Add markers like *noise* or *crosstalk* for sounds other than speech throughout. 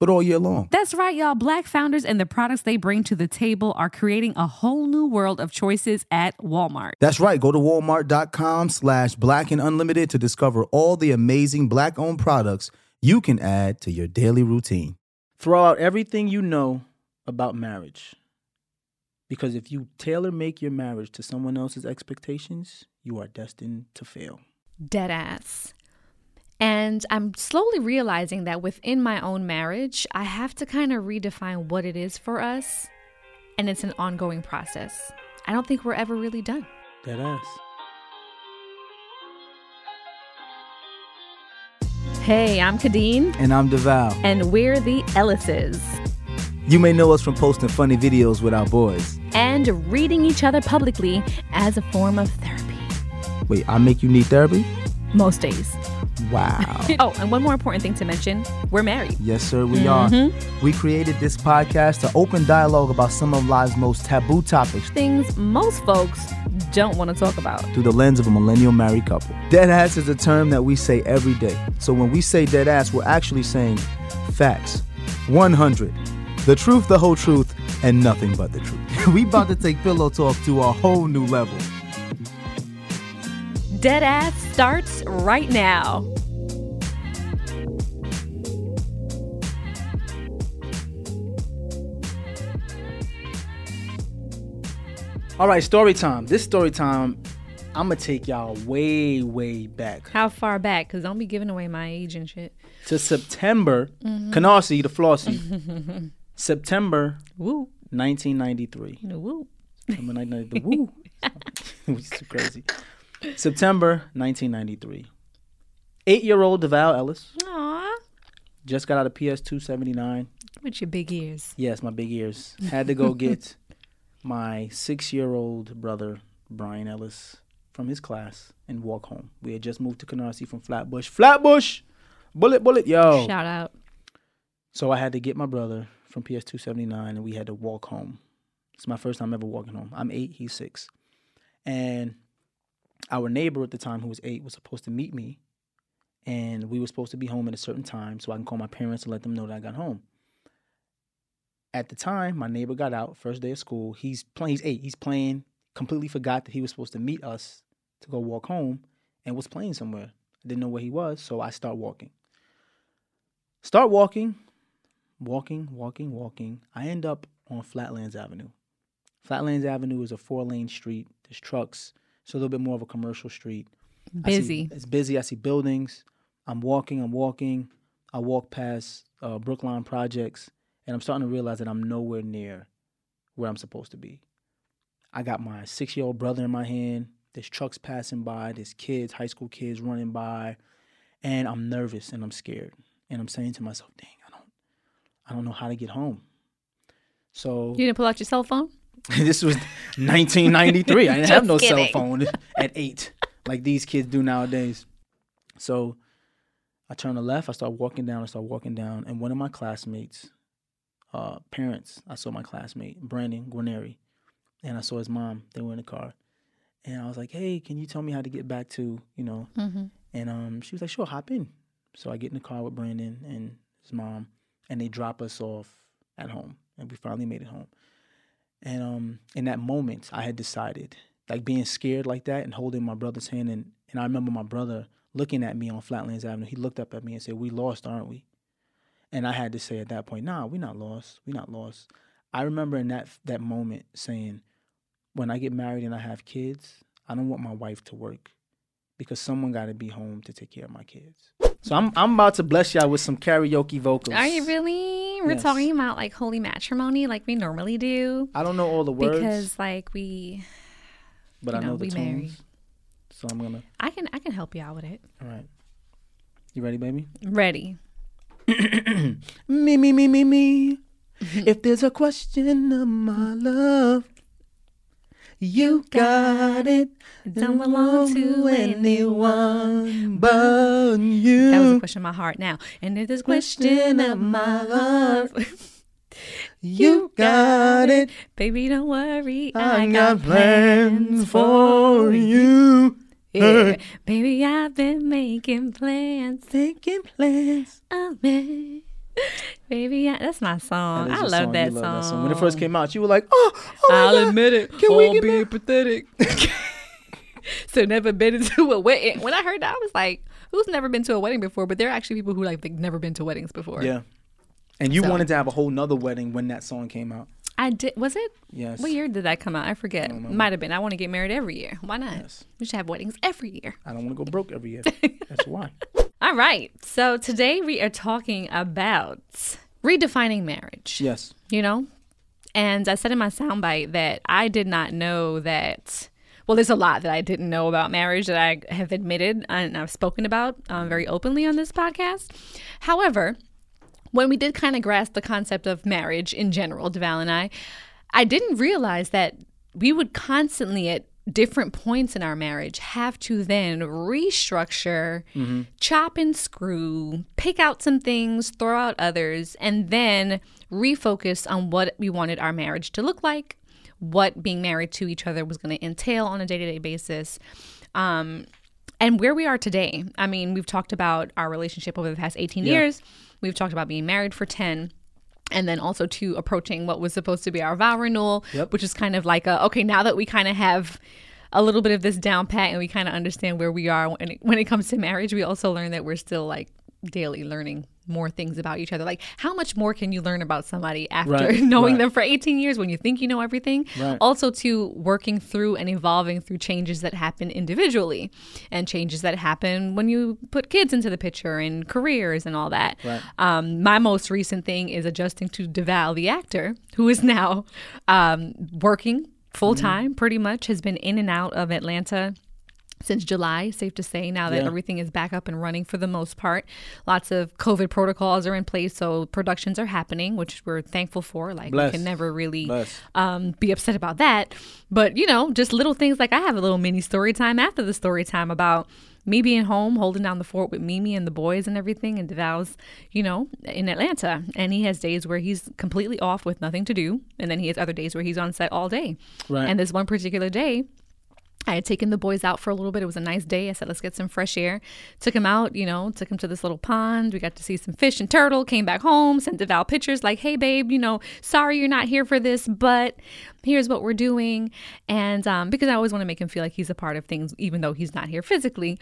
but all year long. That's right, y'all. Black founders and the products they bring to the table are creating a whole new world of choices at Walmart. That's right. Go to walmart.com slash black and unlimited to discover all the amazing black owned products you can add to your daily routine. Throw out everything you know about marriage. Because if you tailor make your marriage to someone else's expectations, you are destined to fail. Dead ass. And I'm slowly realizing that within my own marriage, I have to kind of redefine what it is for us. And it's an ongoing process. I don't think we're ever really done. Dead ass. Hey, I'm Khadeen, And I'm Devale. and we're the Ellises. You may know us from posting funny videos with our boys. And reading each other publicly as a form of therapy. Wait, I make you need therapy? Most days. Wow. *laughs* Oh, and one more important thing to mention we're married. yes, sir, we are. Mm-hmm. We created this podcast to open dialogue about some of life's most taboo topics Things most folks don't want to talk about. through the lens of a millennial married couple. Dead ass is a term that we say every day. So when we say dead ass, we're actually saying facts. 100. The truth, the whole truth, and nothing but the truth. *laughs* we about to take pillow talk to a whole new level. Dead ass starts right now. All right, story time. This story time, I'm gonna take y'all way, way back How far back? Because don't be giving away my age and shit. to September. Mm-hmm. Canarsie, the Flossie. *laughs* September Woo. 1993. Woo. September 1993. *laughs* Woo. *laughs* Which is crazy. September 1993. Eight-year-old Devale Ellis Aw. just got out of PS 279. With your big ears. Yes, my big ears. Had to go get my six-year-old brother Brian Ellis from his class and walk home. We had just moved to Canarsie from Flatbush. Flatbush, bullet, bullet, yo. Shout out. So I had to get my brother from PS 279 and we had to walk home. It's my first time ever walking home. I'm eight, he's six. And our neighbor at the time, who was eight, was supposed to meet me. And we were supposed to be home at a certain time so I can call my parents and let them know that I got home. At the time, my neighbor got out, first day of school. He's playing, he's eight, he's playing, completely forgot that he was supposed to meet us to go walk home and was playing somewhere. I didn't know where he was, so I start walking. Start walking, walking, walking, walking. I end up on Flatlands Avenue. Flatlands Avenue is a four lane street. There's trucks. It's a little bit more of a commercial street. I see- Busy. it's busy. I see buildings. I'm walking. I'm walking. I walk past uh, Breukelen projects, and I'm starting to realize that I'm nowhere near where I'm supposed to be. I got my six year old brother in my hand. There's trucks passing by. There's kids, high school kids running by, and I'm nervous and I'm scared. And I'm saying to myself, "Dang, I don't, I don't know how to get home." So You didn't pull out your cell phone? *laughs* this was 1993. I didn't have no cell phone *laughs* at eight like these kids do nowadays. So I turn to left. I start walking down. I start walking down, and one of my classmates, uh, parents, I saw my classmate Brandon Guarneri, and I saw his mom. They were in the car, and I was like, "Hey, can you tell me how to get back to you know?" Mm-hmm. And um, she was like, "Sure, hop in." So I get in the car with Brandon and his mom, and they drop us off at home, and we finally made it home. And um, in that moment, I had decided, like being scared like that and holding my brother's hand, and and I remember my brother looking at me on Flatlands Avenue. He looked up at me and said, "We lost, aren't we?" And I had to say at that point, "Nah, we're not lost. We're not lost." I remember in that that moment saying, "When I get married and I have kids, I don't want my wife to work because someone got to be home to take care of my kids." So I'm I'm about to bless y'all with some karaoke vocals. Are you really? We're Yes. talking about like holy matrimony like we normally do. I don't know all the words, Because like we but I know know, the we tunes. married. So I'm gonna. I can I can help you out with it. All right. You ready, baby? Ready. *clears throat* Me, me, me, me, me. if there's a question of my love, you got it. Don't belong to anyone but you. That was a question of my heart now. And if there's a question of my love *laughs* You got it. Baby, don't worry. I got plans for you. Yeah. *laughs* Baby, I've been making plans. Taking plans. me. *laughs* Baby, I, that's my song. That I love, song. that, You song. When it first came out, you were like, oh, oh I'll God. admit it. Can we oh, all get being pathetic. *laughs* so never been into a wedding. When I heard that, I was like, "Who's never been to a wedding before?" But there are actually people who like they've never been to weddings before. Yeah. And you So- wanted to have a whole nother wedding when that song came out. I did. Was it? Yes. What year did that come out? I forget. Might have been. I want to get married every year. Why not? Yes. We should have weddings every year. I don't want to go broke every year. *laughs* That's why. All right. So today we are talking about redefining marriage. Yes. you know? And I said in my soundbite that I did not know that. Well, there's a lot that I didn't know about marriage that I have admitted and I've spoken about um, very openly on this podcast. However, when we did kind of grasp the concept of marriage in general, Devale and I, I didn't realize that we would constantly at different points in our marriage have to then restructure, chop and screw, pick out some things, throw out others, and then refocus on what we wanted our marriage to look like, what being married to each other was going to entail on a day to day basis. Um, and where we are today. I mean, we've talked about our relationship over the past 18 years. We've talked about being married for 10 and then also to approaching what was supposed to be our vow renewal, Yep. which is kind of like a okay, now that we kind of have a little bit of this down pat and we kind of understand where we are when it, when it comes to marriage, we also learn that we're still like daily learning more things about each other. Like how much more can you learn about somebody after Right, *laughs* knowing right. them for 18 years when you think you know everything? Right. Also to working through and evolving through changes that happen individually and changes that happen when you put kids into the picture and careers and all that. Um, my most recent thing is adjusting to Devale, the actor, who is *laughs* now um, working full time, pretty much, has been in and out of Atlanta since July, safe to say, now that Yeah. everything is back up and running for the most part. Lots of COVID protocols are in place, so productions are happening, which we're thankful for. Like, Bless. we can never really um, be upset about that. But, you know, just little things like I have a little mini story time after the story time about me being home, holding down the fort with Mimi and the boys and everything, and Devale's, you know, in Atlanta. And he has days where he's completely off with nothing to do. And then he has other days where he's on set all day. Right. And this one particular day, I had taken the boys out for a little bit. It was a nice day. I said, let's get some fresh air. Took him out, you know, took him to this little pond. We got to see some fish and turtle. Came back home, sent Devale pictures like, hey, babe, you know, sorry you're not here for this, but here's what we're doing. And um, because I always want to make him feel like he's a part of things, even though he's not here physically.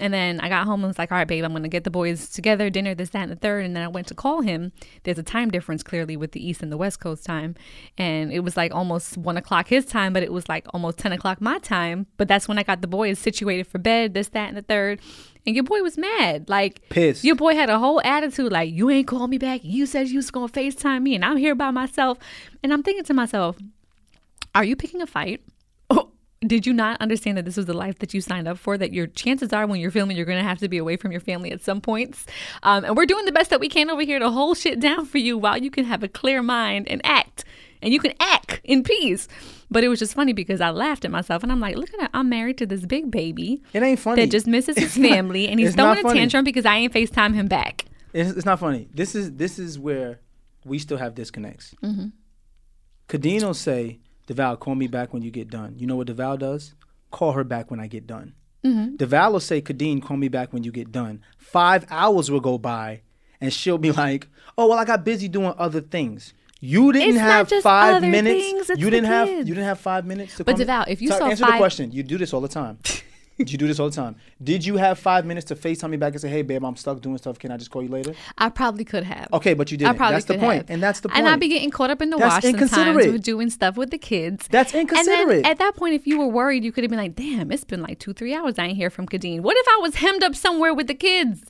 And then I got home and was like, all right, babe, I'm going to get the boys together, dinner, this, that, and the third. And then I went to call him. There's a time difference clearly with the East and the West Coast time. And it was like almost one o'clock his time, but it was like almost 10 o'clock my time. But that's when I got the boys situated for bed, this, that, and the third. And your boy was mad. Like, Pissed. Your boy had a whole attitude like, you ain't called me back. You said you was going to FaceTime me, and I'm here by myself. And I'm thinking to myself, are you picking a fight? Did you not understand that this was the life that you signed up for? That your chances are when you're filming, you're going to have to be away from your family at some points. Um, and we're doing the best that we can over here to hold shit down for you while you can have a clear mind and act. And you can act in peace. But it was just funny because I laughed at myself and I'm like, look at that. I'm married to this big baby It ain't funny. that just misses his *laughs* It's not- family and he's throwing a funny. tantrum because I ain't FaceTime him back. It's, it's not funny. This is this is where we still have disconnects. Mm-hmm. Will say, "Devale, call me back when you get done." You know what Devale does? Call her back when I get done. Mm-hmm. Devale will say, "Khadeen, call me back when you get done." Five hours will go by, and she'll be like, "Oh well, I got busy doing other things." You didn't It's have five minutes. things, you didn't have you didn't have five minutes to. But call me- Devale, if you So saw answer five- the question, you do this all the time. *laughs* *laughs* you do this all the time. Did you have five minutes to FaceTime me back and say, "Hey, babe, I'm stuck doing stuff. Can I just call you later?" I probably could have. Okay, but you didn't. probably That's the point, have. and that's the point. And I'd be getting caught up in the That's wash sometimes inconsiderate. with doing stuff with the kids. That's inconsiderate. at that point, if you were worried, you could have been like, "Damn, it's been like two, three hours. I ain't hear from Khadeen. What if I was hemmed up somewhere with the kids?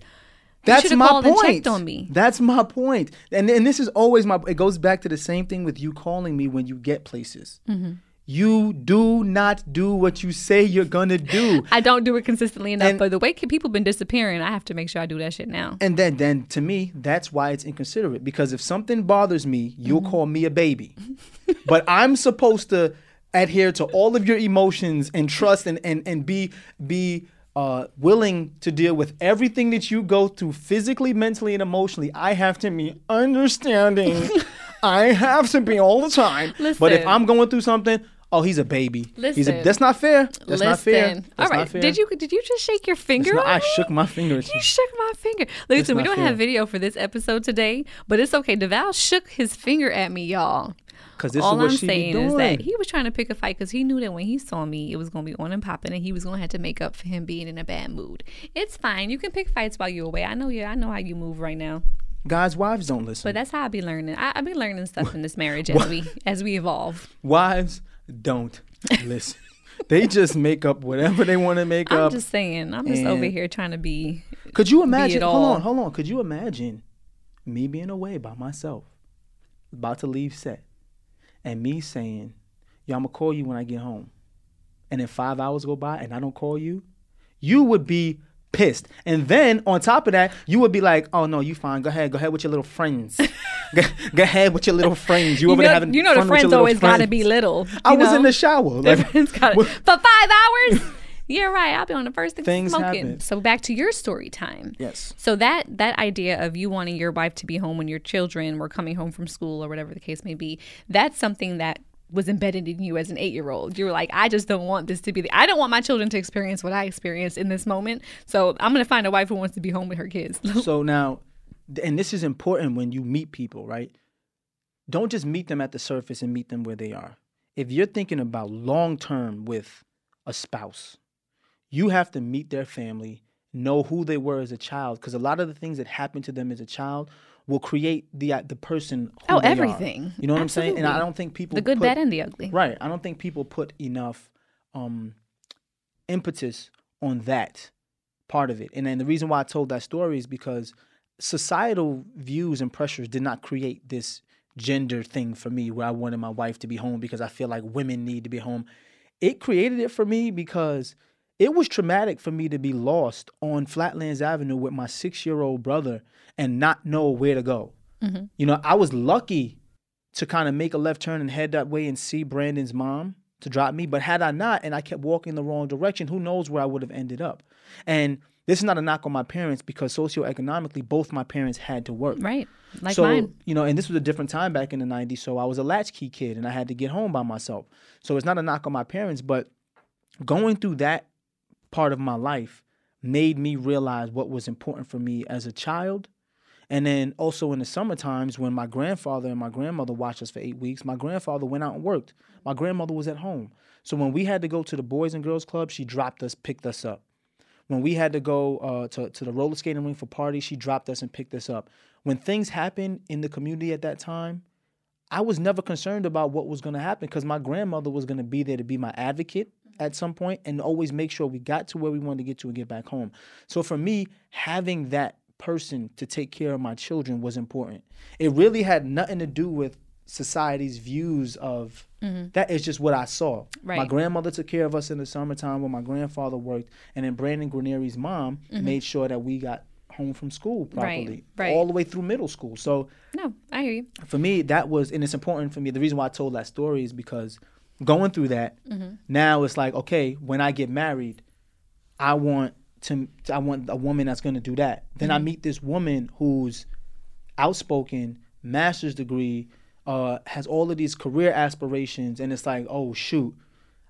That's my called and point. checked on me. That's my point. And and this is always my. It goes back to the same thing with you calling me when you get places. Mm-hmm. You do not do what you say you're gonna do. *laughs* I don't do it consistently enough, And- but the way people been disappearing, I have to make sure I do that shit now. And then, then to me, that's why it's inconsiderate. Because if something bothers me, you'll Mm-hmm. call me a baby. *laughs* but I'm supposed to adhere to all of your emotions and trust and and, and be be uh, willing to deal with everything that you go through physically, mentally, and emotionally. I have to be understanding. *laughs* I have to be all the time. But if I'm going through something, oh, he's a baby. He's a, that's not fair. That's Listen, not fair. That's right. not fair. Did you did you just shake your finger? not- I shook my finger at You you. shook my finger. Listen, we don't fair. have video for this episode today, but it's okay. Devale shook his finger at me, y'all. Because this All is what I'm she saying doing. is that he was trying to pick a fight because he knew that when he saw me, it was going to be on and popping, and he was going to have to make up for him being in a bad mood. It's fine. You can pick fights while you're away. I know you. I know how you move right now, Guys, wives don't listen. but that's how I be learning. I, I be learning stuff in this marriage as we as we evolve. *laughs* Wives don't listen. they just make up whatever they want to make up. I'm just saying. I'm just over here trying to be. Could you imagine? Hold all. on, hold on. Could you imagine me being away by myself, about to leave set, and me saying, "Yo, I'm gonna call you when I get home," and then five hours go by and I don't call you? You would be pissed. And then on top of that, you would be like, "Oh no, you fine. Go ahead. Go ahead with your little friends. *laughs* go, go ahead with your little friends. You, You over there know, having you know the friends always got to be little. I you was know? in the shower. Like, friends got it. what- For five hours? *laughs* You're right. I'll be on the first thing Things smoking. happen. So back to your story time. Yes. So that that idea of you wanting your wife to be home when your children were coming home from school or whatever the case may be, that's something that was embedded in you as an eight year old. You were like, I just don't want this to be the I don't want my children to experience what I experienced in this moment. So I'm gonna find a wife who wants to be home with her kids. *laughs* so now, and this is important when you meet people, right? Don't just meet them at the surface and meet them where they are. If you're thinking about long term with a spouse, you have to meet their family, know who they were as a child, because a lot of the things that happened to them as a child will create the uh, the person. Who Oh, they are. everything. You know what I'm saying? And I don't think people the good, put- bad, and the ugly. Right. I don't think people put enough um, impetus on that part of it. And then the reason why I told that story is because societal views and pressures did not create this gender thing for me where I wanted my wife to be home because I feel like women need to be home. It created it for me because it was traumatic for me to be lost on Flatlands Avenue with my six year old brother and not know where to go. Mm-hmm. You know, I was lucky to kind of make a left turn and head that way and see Brandon's mom to drop me. But had I not, and I kept walking the wrong direction, who knows where I would have ended up. And this is not a knock on my parents because socioeconomically, both my parents had to work. Right. Like so, mine. you know, and this was a different time back in the 90s. So I was a latchkey kid and I had to get home by myself. So it's not a knock on my parents, but going through that part of my life made me realize what was important for me as a child. And then also in the summer times when my grandfather and my grandmother watched us for eight weeks, my grandfather went out and worked. My grandmother was at home. So when we had to go to the Boys and Girls Club, she dropped us, picked us up. When we had to go uh, to to the roller skating rink for parties, she dropped us and picked us up. When things happened in the community at that time, I was never concerned about what was going to happen because my grandmother was going to be there to be my advocate at some point and always make sure we got to where we wanted to get to and get back home. So for me, having that person to take care of my children was important. It really had nothing to do with society's views of mm-hmm. that is just what I saw. My grandmother took care of us in the summertime when my grandfather worked, and then Brandon Granieri's mom mm-hmm. made sure that we got home from school properly, right. all the way through middle school. So No, I hear you. for me, that was, and it's important for me. The reason why I told that story is because going through that, mm-hmm. now it's like, okay, when I get married, I want to, I want a woman that's going to do that. Then I meet this woman who's outspoken, master's degree, uh, has all of these career aspirations, and it's like, oh shoot,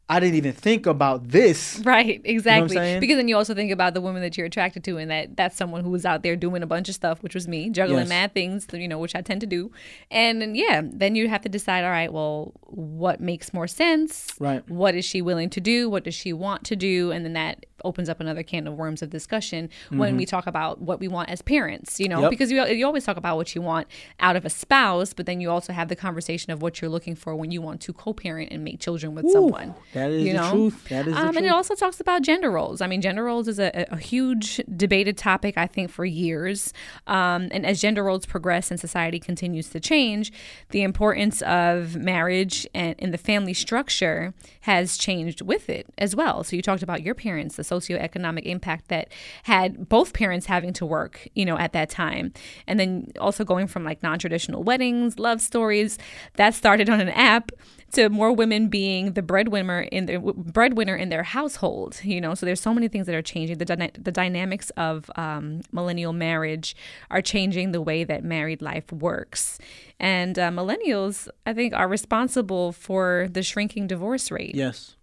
I didn't even think about this. Right, exactly. saying? because then you also think about the woman that you're attracted to, and that that's someone who was out there doing a bunch of stuff, which was me, juggling Yes. mad things, you know, which I tend to do. And then, yeah, then you have to decide, all right, well, what makes more sense? Right. What is she willing to do? What does she want to do? And then that opens up another can of worms of discussion when we talk about what we want as parents, you know, Mm-hmm. Yep. because you, you always talk about what you want out of a spouse, but then you also have the conversation of what you're looking for when you want to co-parent and make children with someone. that is you the know? truth. That is the um, And it also talks about gender roles. I mean, gender roles is a, a huge debated topic, I think, for years. Um, and as gender roles progress and society continues to change, the importance of marriage and in the family structure has changed with it as well. So you talked about your parents, the socioeconomic impact that had both parents having to work, you know, at that time. And then also going from like non-traditional weddings, love stories, that started on an app to more women being the breadwinner in the breadwinner in their household. You know, so there's so many things that are changing. The dyna- the dynamics of um, millennial marriage are changing the way that married life works. And uh, millennials, I think, are responsible for the shrinking divorce rate. Yes.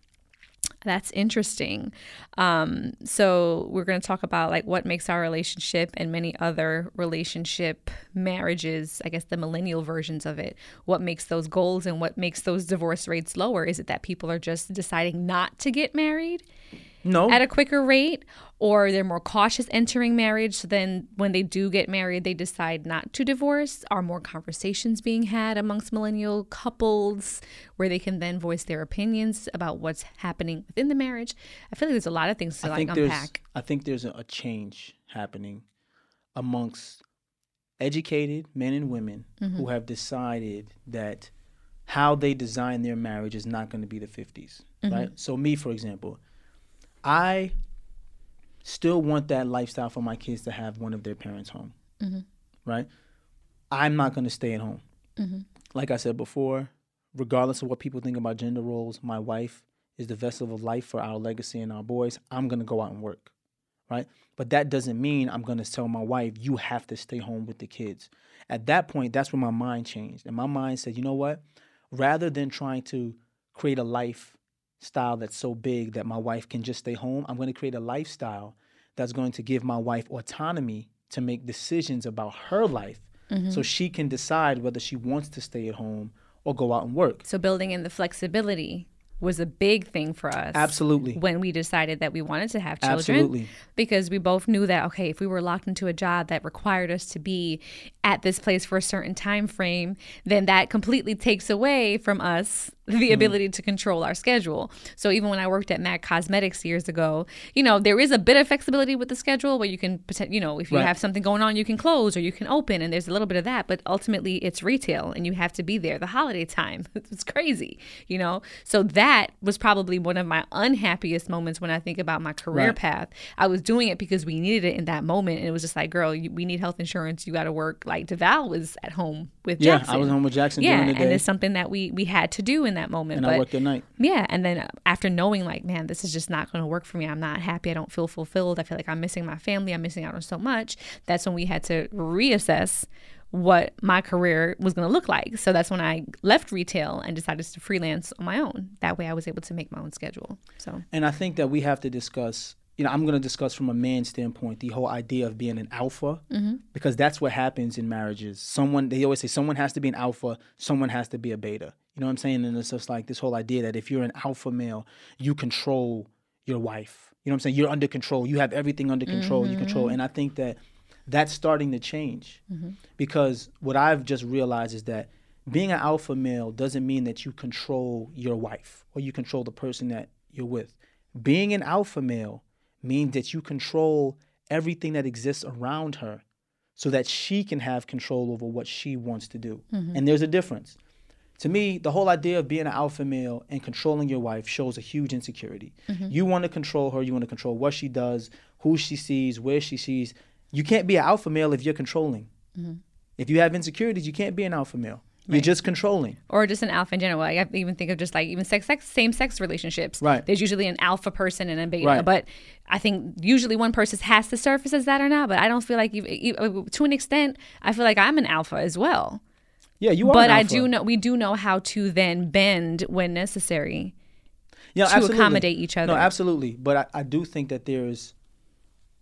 That's interesting. Um, so we're going to talk about like what makes our relationship and many other relationship marriages, I guess the millennial versions of it, what makes those goals and what makes those divorce rates lower? Is it that people are just deciding not to get married? No. at a quicker rate or they're more cautious entering marriage so then when they do get married they decide not to divorce are more conversations being had amongst millennial couples where they can then voice their opinions about what's happening within the marriage i feel like there's a lot of things to I like think there's unpack I think there's a, a change happening amongst educated men and women Mm-hmm. who have decided that how they design their marriage is not going to be the 50s, Mm-hmm. right? So me for example, I still want that lifestyle for my kids to have one of their parents home. Mm-hmm. Right? I'm not going to stay at home. Like I said before, regardless of what people think about gender roles, my wife is the vessel of life for our legacy and our boys. I'm going to go out and work. Right? But that doesn't mean I'm going to tell my wife, you have to stay home with the kids. At that point, that's when my mind changed. And my mind said, you know what? Rather than trying to create a lifestyle that's so big that my wife can just stay home, I'm going to create a lifestyle that's going to give my wife autonomy to make decisions about her life so she can decide whether she wants to stay at home or go out and work. so building in the flexibility was a big thing for us Absolutely. when we decided that we wanted to have children Absolutely. because we both knew that okay if we were locked into a job that required us to be at this place for a certain time frame then that completely takes away from us Mm-hmm. The mm-hmm. ability to control our schedule. So even when i worked at mac cosmetics years ago you know there is a bit of flexibility with the schedule where you can you know if you Right. have something going on you can close or you can open and there's a little bit of that but ultimately it's retail and you have to be there the holiday time. *laughs* It's crazy you know? So that was probably one of my unhappiest moments when i think about my career Right. path. I was doing it because we needed it in that moment and it was just like girl you, we need health insurance. You got to work. Like devale was at home with Yeah, jackson I was home with Jackson yeah during the and it's something that we we had to do in that moment and but I worked at night. yeah, and then after knowing like, man, this is just not going to work for me. I'm not happy. I don't feel fulfilled. I feel like I'm missing my family. I'm missing out on so much. That's when we had to reassess what my career was going to look like. So that's when I left retail and decided to freelance on my own. That way I was able to make my own schedule. So And I think that we have to discuss, you know, I'm going to discuss from a man's standpoint the whole idea of being an alpha mm-hmm. because that's what happens in marriages. Someone, they always say someone has to be an alpha, someone has to be a beta. You know what I'm saying? And it's just like this whole idea that if you're an alpha male, you control your wife. You know what I'm saying? You're under control. You have everything under control. You control. And I think that that's starting to change mm-hmm. because what I've just realized is that being an alpha male doesn't mean that you control your wife or you control the person that you're with. Being an alpha male means that you control everything that exists around her so that she can have control over what she wants to do. Mm-hmm. And there's a difference. To me, the whole idea of being an alpha male and controlling your wife shows a huge insecurity. Mm-hmm. You want to control her, you want to control what she does, who she sees, where she sees. You can't be an alpha male if you're controlling. Mm-hmm. If you have insecurities, you can't be an alpha male. You're just controlling. or just an alpha in general. Like, I even think of just like even sex, sex same sex relationships. Right. There's usually an alpha person and a beta, Right. but I think usually one person has to surface as that or not. But I don't feel like you, you, uh, to an extent, I feel like I'm an alpha as well. Yeah, you are. But I do know we do know how to then bend when necessary. yeah, to accommodate each other. No, absolutely. But I, I do think that there's,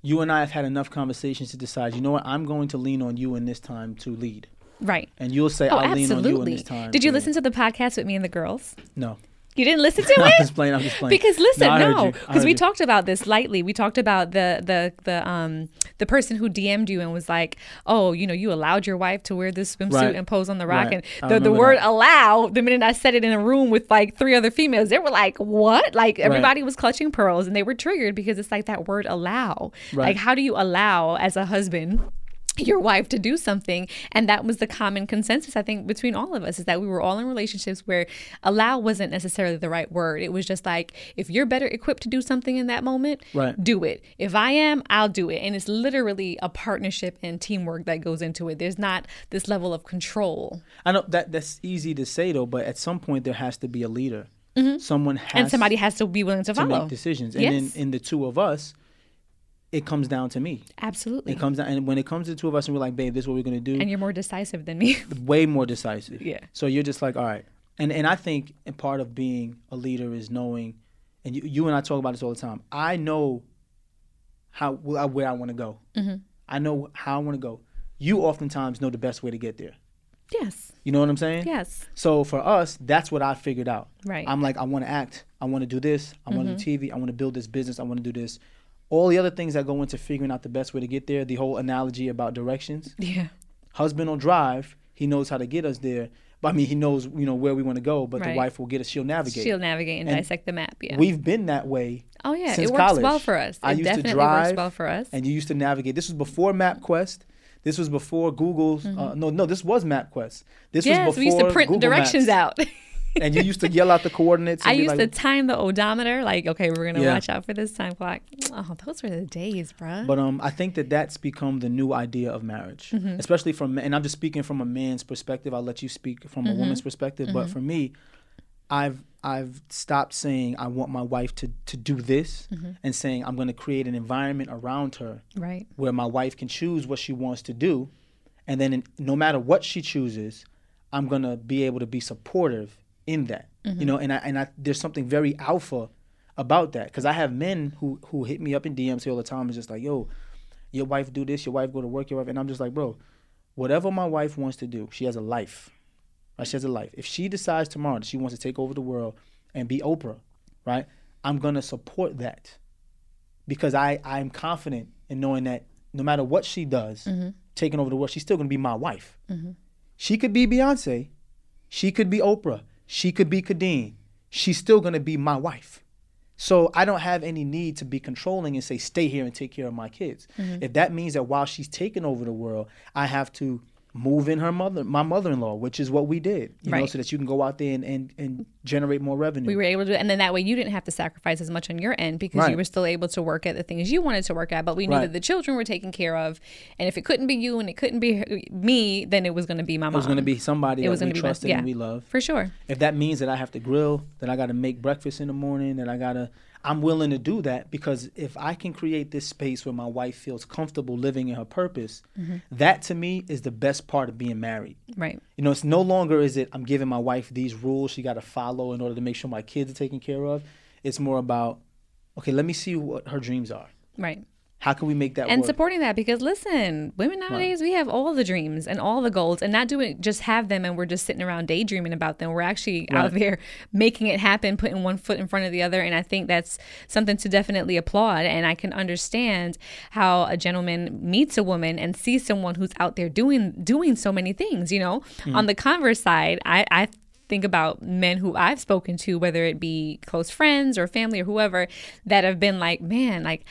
you and I have had enough conversations to decide, you know what, I'm going to lean on you in this time to lead. Right. And you'll say, Oh, I'll lean on you in absolutely. this time. Did you listen to the podcast with me and the girls? No. You didn't listen to *laughs* it I'm just playing. I'm just playing. Because listen, no, because heard we you. talked about this lightly. We talked about the the the um the person who DM'd you and was like, "Oh, you know, you allowed your wife to wear this swimsuit Right. and pose on the rock." Right. And the, the word that. "allow," the minute I said it in a room with like three other females, they were like, "What?" Like everybody was clutching pearls and they were triggered because it's like that word "allow." Right. Like, how do you allow as a husband? Your wife to do something and that was the common consensus i think between all of us is that we were all in relationships where allow wasn't necessarily the right word it was just like if you're better equipped to do something in that moment Right. do it if i am i'll do it and it's literally a partnership and teamwork that goes into it there's not this level of control I know that that's easy to say though, but at some point there has to be a leader. Someone has Mm-hmm. and somebody has to be willing to to follow make decisions. And Yes. in, in the two of us, it comes down to me. absolutely It comes down, and when it comes to the two of us, and we're like, "Babe, this is what we're gonna do," and you're more decisive than me *laughs* way more decisive. Yeah. So you're just like, all right. And and I think and part of being a leader is knowing, and you, you and I talk about this all the time. I know how where I want to go. Mm-hmm. I know how I want to go. You oftentimes know the best way to get there. yes You know what I'm saying? yes So for us, that's what I figured out. Right. I'm like, I want to act. I want to do this. I want to do TV. I want to build this business. I want to do this. All the other things that go into figuring out the best way to get there. The whole analogy about directions yeah husband will drive. He knows how to get us there. But I mean, he knows you know where we want to go. But Right. the wife will get us. She'll navigate. she'll navigate and, And dissect the map yeah We've been that way. oh yeah since it works college. well for us I it used definitely to drive, works well for us and you used to navigate. This was before MapQuest. This was before Google's. Uh, no, no, this was MapQuest. This Mm-hmm. yes was before we used to print Google directions Maps. out *laughs* and you used to yell out the coordinates. *laughs* And I used like, to time the odometer, like, okay, we're gonna Yeah. watch out for this time clock. Oh, those were the days, bruh. But um, I think that that's become the new idea of marriage, Mm-hmm. especially from and I'm just speaking from a man's perspective. I'll let you speak from Mm-hmm. a woman's perspective. But for me, I've I've stopped saying I want my wife to to do this Mm-hmm. and saying I'm going to create an environment around her right, where my wife can choose what she wants to do, and then in, no matter what she chooses, I'm gonna be able to be supportive in that. Mm-hmm. You know, and I and I there's something very alpha about that because I have men who who hit me up in DMs all the time and just like, yo, your wife do this, your wife go to work, your wife, and I'm just like, bro, whatever my wife wants to do, she has a life. Right? She has a life. If she decides tomorrow that she wants to take over the world and be Oprah, right? I'm gonna support that because I I'm confident in knowing that no matter what she does, taking over the world, she's still gonna be my wife. She could be Beyonce, she could be Oprah, she could be Khadeen. She's still gonna be my wife. So I don't have any need to be controlling and say stay here and take care of my kids. Mm-hmm. If that means that while she's taking over the world, I have to move in her mother, my mother-in-law, which is what we did, you know, so that you can go out there and, and, and generate more revenue. we were able to, do it. and then that way you didn't have to sacrifice as much on your end because you were still able to work at the things you wanted to work at. But we knew Right. that the children were taken care of, and if it couldn't be you and it couldn't be her- me, then it was going to be my mom. it was going to be somebody It that was be my- trusted yeah. and we love. for sure. If that means that I have to grill, that I got to make breakfast in the morning, that I got to, I'm willing to do that because if I can create this space where my wife feels comfortable living in her purpose, Mm-hmm. that to me is the best part of being married. Right. You know, it's no longer is it I'm giving my wife these rules she got to follow in order to make sure my kids are taken care of. It's more about, okay, let me see what her dreams are. Right. How can we make that and work? supporting that because listen women nowadays we have all the dreams and all the goals and not doing just have them and we're just sitting around daydreaming about them. We're actually out Right. there making it happen putting one foot in front of the other and i think that's something to definitely applaud. And i can understand how a gentleman meets a woman and sees someone who's out there doing doing so many things you know? Mm. On the converse side i i think about men who I've spoken to, whether it be close friends or family or whoever, that have been like, man, like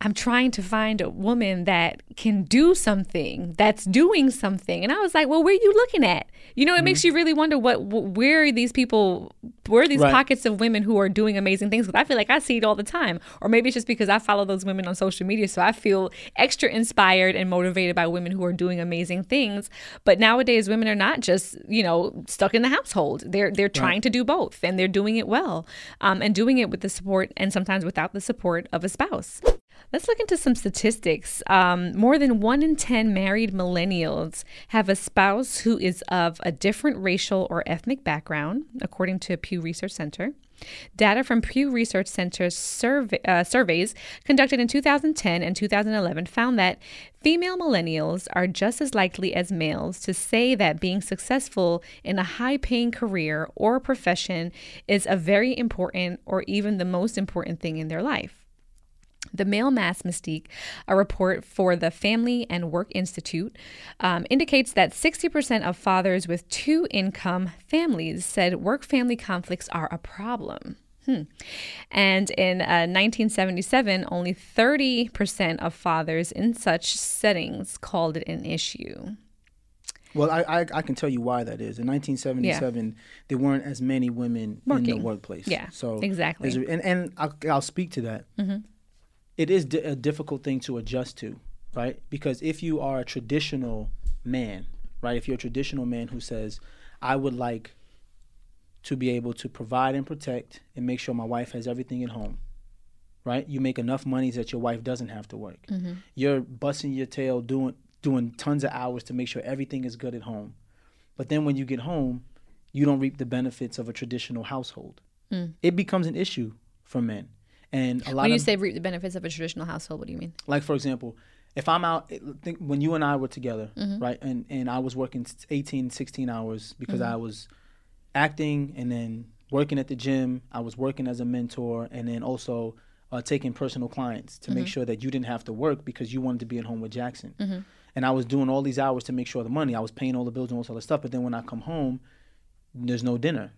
I'm trying to find a woman that can do something, that's doing something. And I was like, well, where are you looking at? You know, it makes you really wonder what, where are these people, where are these Right. pockets of women who are doing amazing things? Because I feel like I see it all the time. Or maybe it's just because I follow those women on social media. So I feel extra inspired and motivated by women who are doing amazing things. But nowadays, women are not just, you know, stuck in the household. They're, they're trying to do both and they're doing it well um, and doing it with the support and sometimes without the support of a spouse. Let's look into some statistics. Um, more than one in 10 married millennials have a spouse who is of a different racial or ethnic background, according to Pew Research Center. Data from Pew Research Center's survey, uh, surveys conducted in 2010 and 2011 found that female millennials are just as likely as males to say that being successful in a high paying career or profession is a very important or even the most important thing in their life. The Male Mass Mystique, a report for the Family and Work Institute, um, indicates that 60% of fathers with two income families said work family conflicts are a problem. Hmm. And in uh, 1977, only 30% of fathers in such settings called it an issue. Well, I, I I can tell you why that is. In 1977, there weren't as many women in the workplace. Yeah, so exactly. and and I'll, I'll speak to that. It is di- a difficult thing to adjust to, right? Because if you are a traditional man, right? If you're a traditional man who says, "I would like to be able to provide and protect and make sure my wife has everything at home," right? You make enough money that your wife doesn't have to work. Mm-hmm. You're busting your tail doing doing tons of hours to make sure everything is good at home. But then when you get home, you don't reap the benefits of a traditional household. Mm. It becomes an issue for men. And a lot When you of say reap the benefits of a traditional household, what do you mean? like for example, if I'm out think when you and I were together, Mm-hmm. right? And and I was working 18, 16 hours because Mm-hmm. I was acting and then working at the gym, I was working as a mentor and then also uh, taking personal clients to Mm-hmm. make sure that you didn't have to work because you wanted to be at home with Jackson. And I was doing all these hours to make sure the money, I was paying all the bills and all this other stuff. But then when I come home, there's no dinner.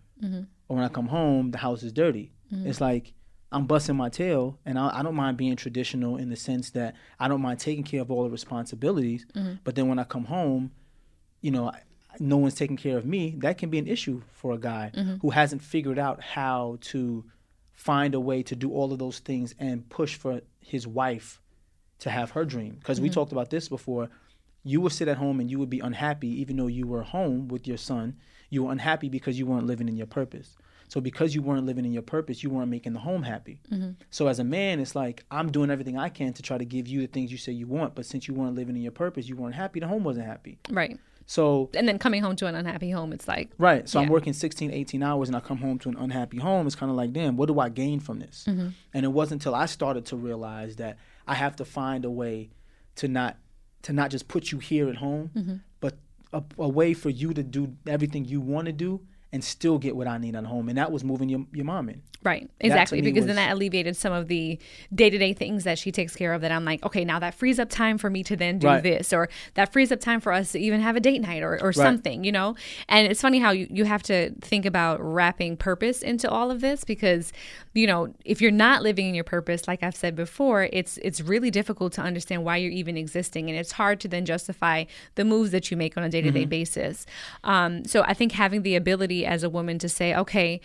Or when I come home, the house is dirty. It's like I'm busting my tail, and I, I don't mind being traditional in the sense that I don't mind taking care of all the responsibilities. Mm-hmm. But then when I come home, you know, I, no one's taking care of me. That can be an issue for a guy mm-hmm. who hasn't figured out how to find a way to do all of those things and push for his wife to have her dream. Because we mm-hmm. talked about this before. You would sit at home and you would be unhappy, even though you were home with your son. You were unhappy because you weren't living in your purpose. So because you weren't living in your purpose, you weren't making the home happy. So as a man, it's like I'm doing everything I can to try to give you the things you say you want, but since you weren't living in your purpose, you weren't happy. The home wasn't happy. Right. So And then coming home to an unhappy home, it's like, Right. So I'm working 16, 18 hours and I come home to an unhappy home. It's kind of like, damn, what do I gain from this? Mm-hmm. And it wasn't until I started to realize that I have to find a way to not to not just put you here at home, Mm-hmm. but a, a way for you to do everything you want to do and still get what I need at home. And that was moving your, your mom in. Right, exactly. Because then that alleviated some of the day to day things that she takes care of. That I'm like, okay, now that frees up time for me to then do Right. this, or that frees up time for us to even have a date night or, or something, you know? And it's funny how you, you have to think about wrapping purpose into all of this because, you know, if you're not living in your purpose, like I've said before, it's it's really difficult to understand why you're even existing. And it's hard to then justify the moves that you make on a day to day basis. Um, so I think having the ability as a woman to say, okay,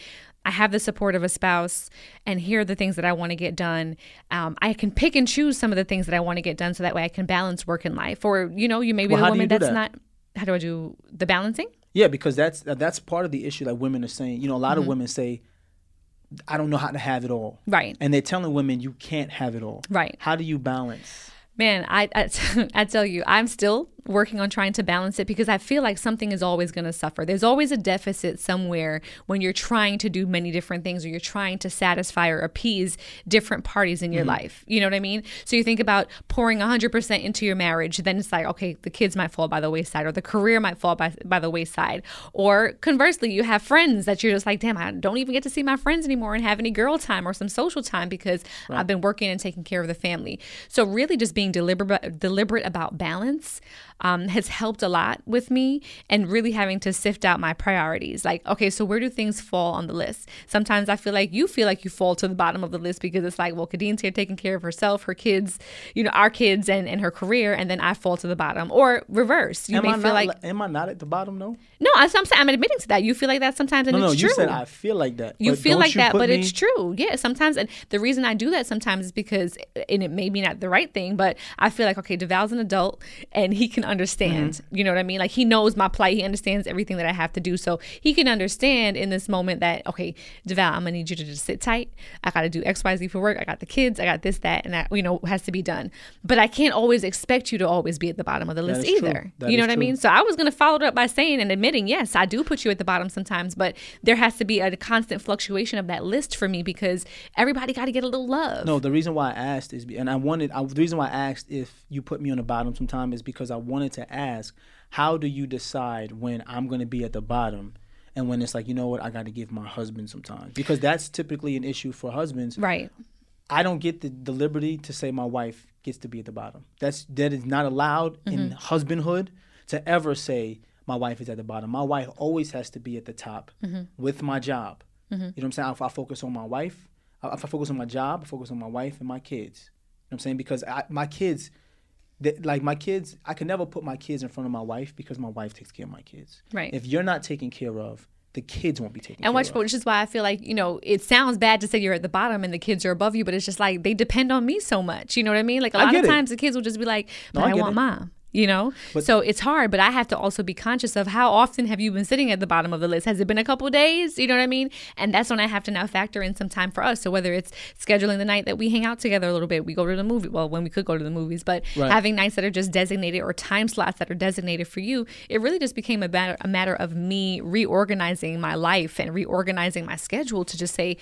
I have the support of a spouse, and here are the things that I want to get done. Um, I can pick and choose some of the things that I want to get done, so that way I can balance work and life. Or you know, you may be Well, the how do you woman that's that? not. How do I do the balancing? Yeah, because that's that's part of the issue that women are saying. You know, a lot Mm-hmm. of women say, I don't know how to have it all. Right. And they're telling women you can't have it all. Right. How do you balance? Man, I, I *laughs* I tell you, I'm still working on trying to balance it because I feel like something is always going to suffer. There's always a deficit somewhere when you're trying to do many different things or you're trying to satisfy or appease different parties in your mm-hmm. life. You know what I mean? So you think about pouring 100% into your marriage, then it's like, okay, the kids might fall by the wayside or the career might fall by, by the wayside. Or conversely, you have friends that you're just like, damn, I don't even get to see my friends anymore and have any girl time or some social time because I've been working and taking care of the family. So really just being deliberate deliberate about balance um, has helped a lot with me and really having to sift out my priorities. Like, okay, so where do things fall on the list? Sometimes I feel like you feel like you fall to the bottom of the list because it's like, well, Khadeen's here taking care of herself, her kids, you know, our kids and, and her career, and then I fall to the bottom. Or reverse. You am may I feel not, like am I not at the bottom though? no, I'm, I'm saying I'm admitting to that. You feel like that sometimes, and No, no, it's you true. said I feel like that. You feel like you that, but me- it's true. Yeah, sometimes, and the reason I do that sometimes is because, and it may be not the right thing, but I feel like okay, Devale's an adult and he can understand. Mm-hmm. You know what I mean? Like he knows my plight. He understands everything that I have to do, so he can understand in this moment that okay, Devale, I'm gonna need you to just sit tight. I got to do X, Y, Z for work. I got the kids. I got this, that, and that. You know, has to be done. But I can't always expect you to always be at the bottom of the list either. You know what I mean? So I was gonna follow it up by saying and admitting, yes, I do put you at the bottom sometimes, but there has to be a constant fluctuation of that list for me because everybody got to get a little love. No, the reason why I asked is, and I wanted, I, the reason why I asked if you put me on the bottom sometime is because I wanted to ask, how do you decide when I'm going to be at the bottom and when it's like, you know what, I got to give my husband some time? Because that's typically an issue for husbands. Right. I don't get the, the liberty to say my wife gets to be at the bottom. That's that is not allowed in Mm-hmm. husbandhood to ever say my wife is at the bottom. My wife always has to be at the top Mm-hmm. with my job. You know what I'm saying? If I focus on my wife, if I focus on my job, I focus on my wife and my kids. You know what I'm saying? Because I, my kids, they, like my kids, I can never put my kids in front of my wife because my wife takes care of my kids. Right. If you're not taken care of, the kids won't be taken And care which, is why I feel like, you know, it sounds bad to say you're at the bottom and the kids are above you, but it's just like they depend on me so much. You know what I mean? Like a lot of it. times the kids will just be like, No, I I, want it. mom. You know, so it's hard, but I have to also be conscious of how often have you been sitting at the bottom of the list? Has it been a couple days? You know what I mean? And that's when I have to now factor in some time for us. So whether it's scheduling the night that we hang out together a little bit, we go to the movie. Well, when we could go to the movies, but Right. having nights that are just designated or time slots that are designated for you, it really just became a matter, a matter of me reorganizing my life and reorganizing my schedule to just say,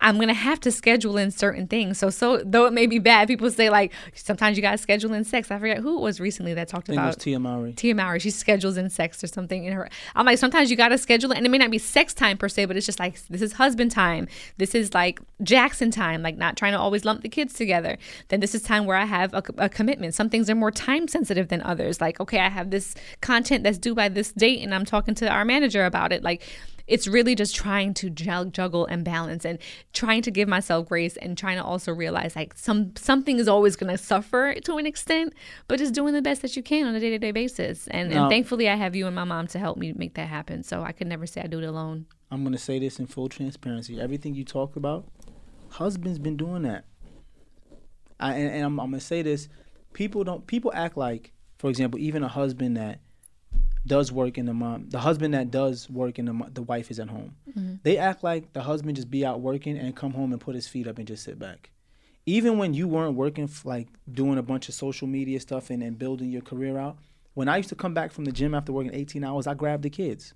I'm gonna have to schedule in certain things. So, so though it may be bad, people say like sometimes you gotta schedule in sex. I forget who it was recently that talked I think it was about Tia Mowry. Tia Mowry. She schedules in sex or something in her. I'm like, sometimes you gotta schedule it, and it may not be sex time per se, but it's just like this is husband time. This is like Jackson time. Like not trying to always lump the kids together. Then this is time where I have a, a commitment. Some things are more time sensitive than others. Like okay, I have this content that's due by this date, and I'm talking to our manager about it. Like it's really just trying to juggle and balance and trying to give myself grace and trying to also realize like some something is always going to suffer to an extent but just doing the best that you can on a day-to-day basis and, Now- and thankfully i have you and my mom to help me make that happen so i could never say i do it alone I'm gonna say this in full transparency. Everything you talked about, husband's been doing that. I, and, and I'm, I'm gonna say this: people don't. People act like, for example, even a husband that does work in the mom, the husband that does work in the the wife is at home. Mm-hmm. They act like the husband just be out working and come home and put his feet up and just sit back. Even when you weren't working, like doing a bunch of social media stuff and, and building your career out. When I used to come back from the gym after working 18 hours, I grabbed the kids.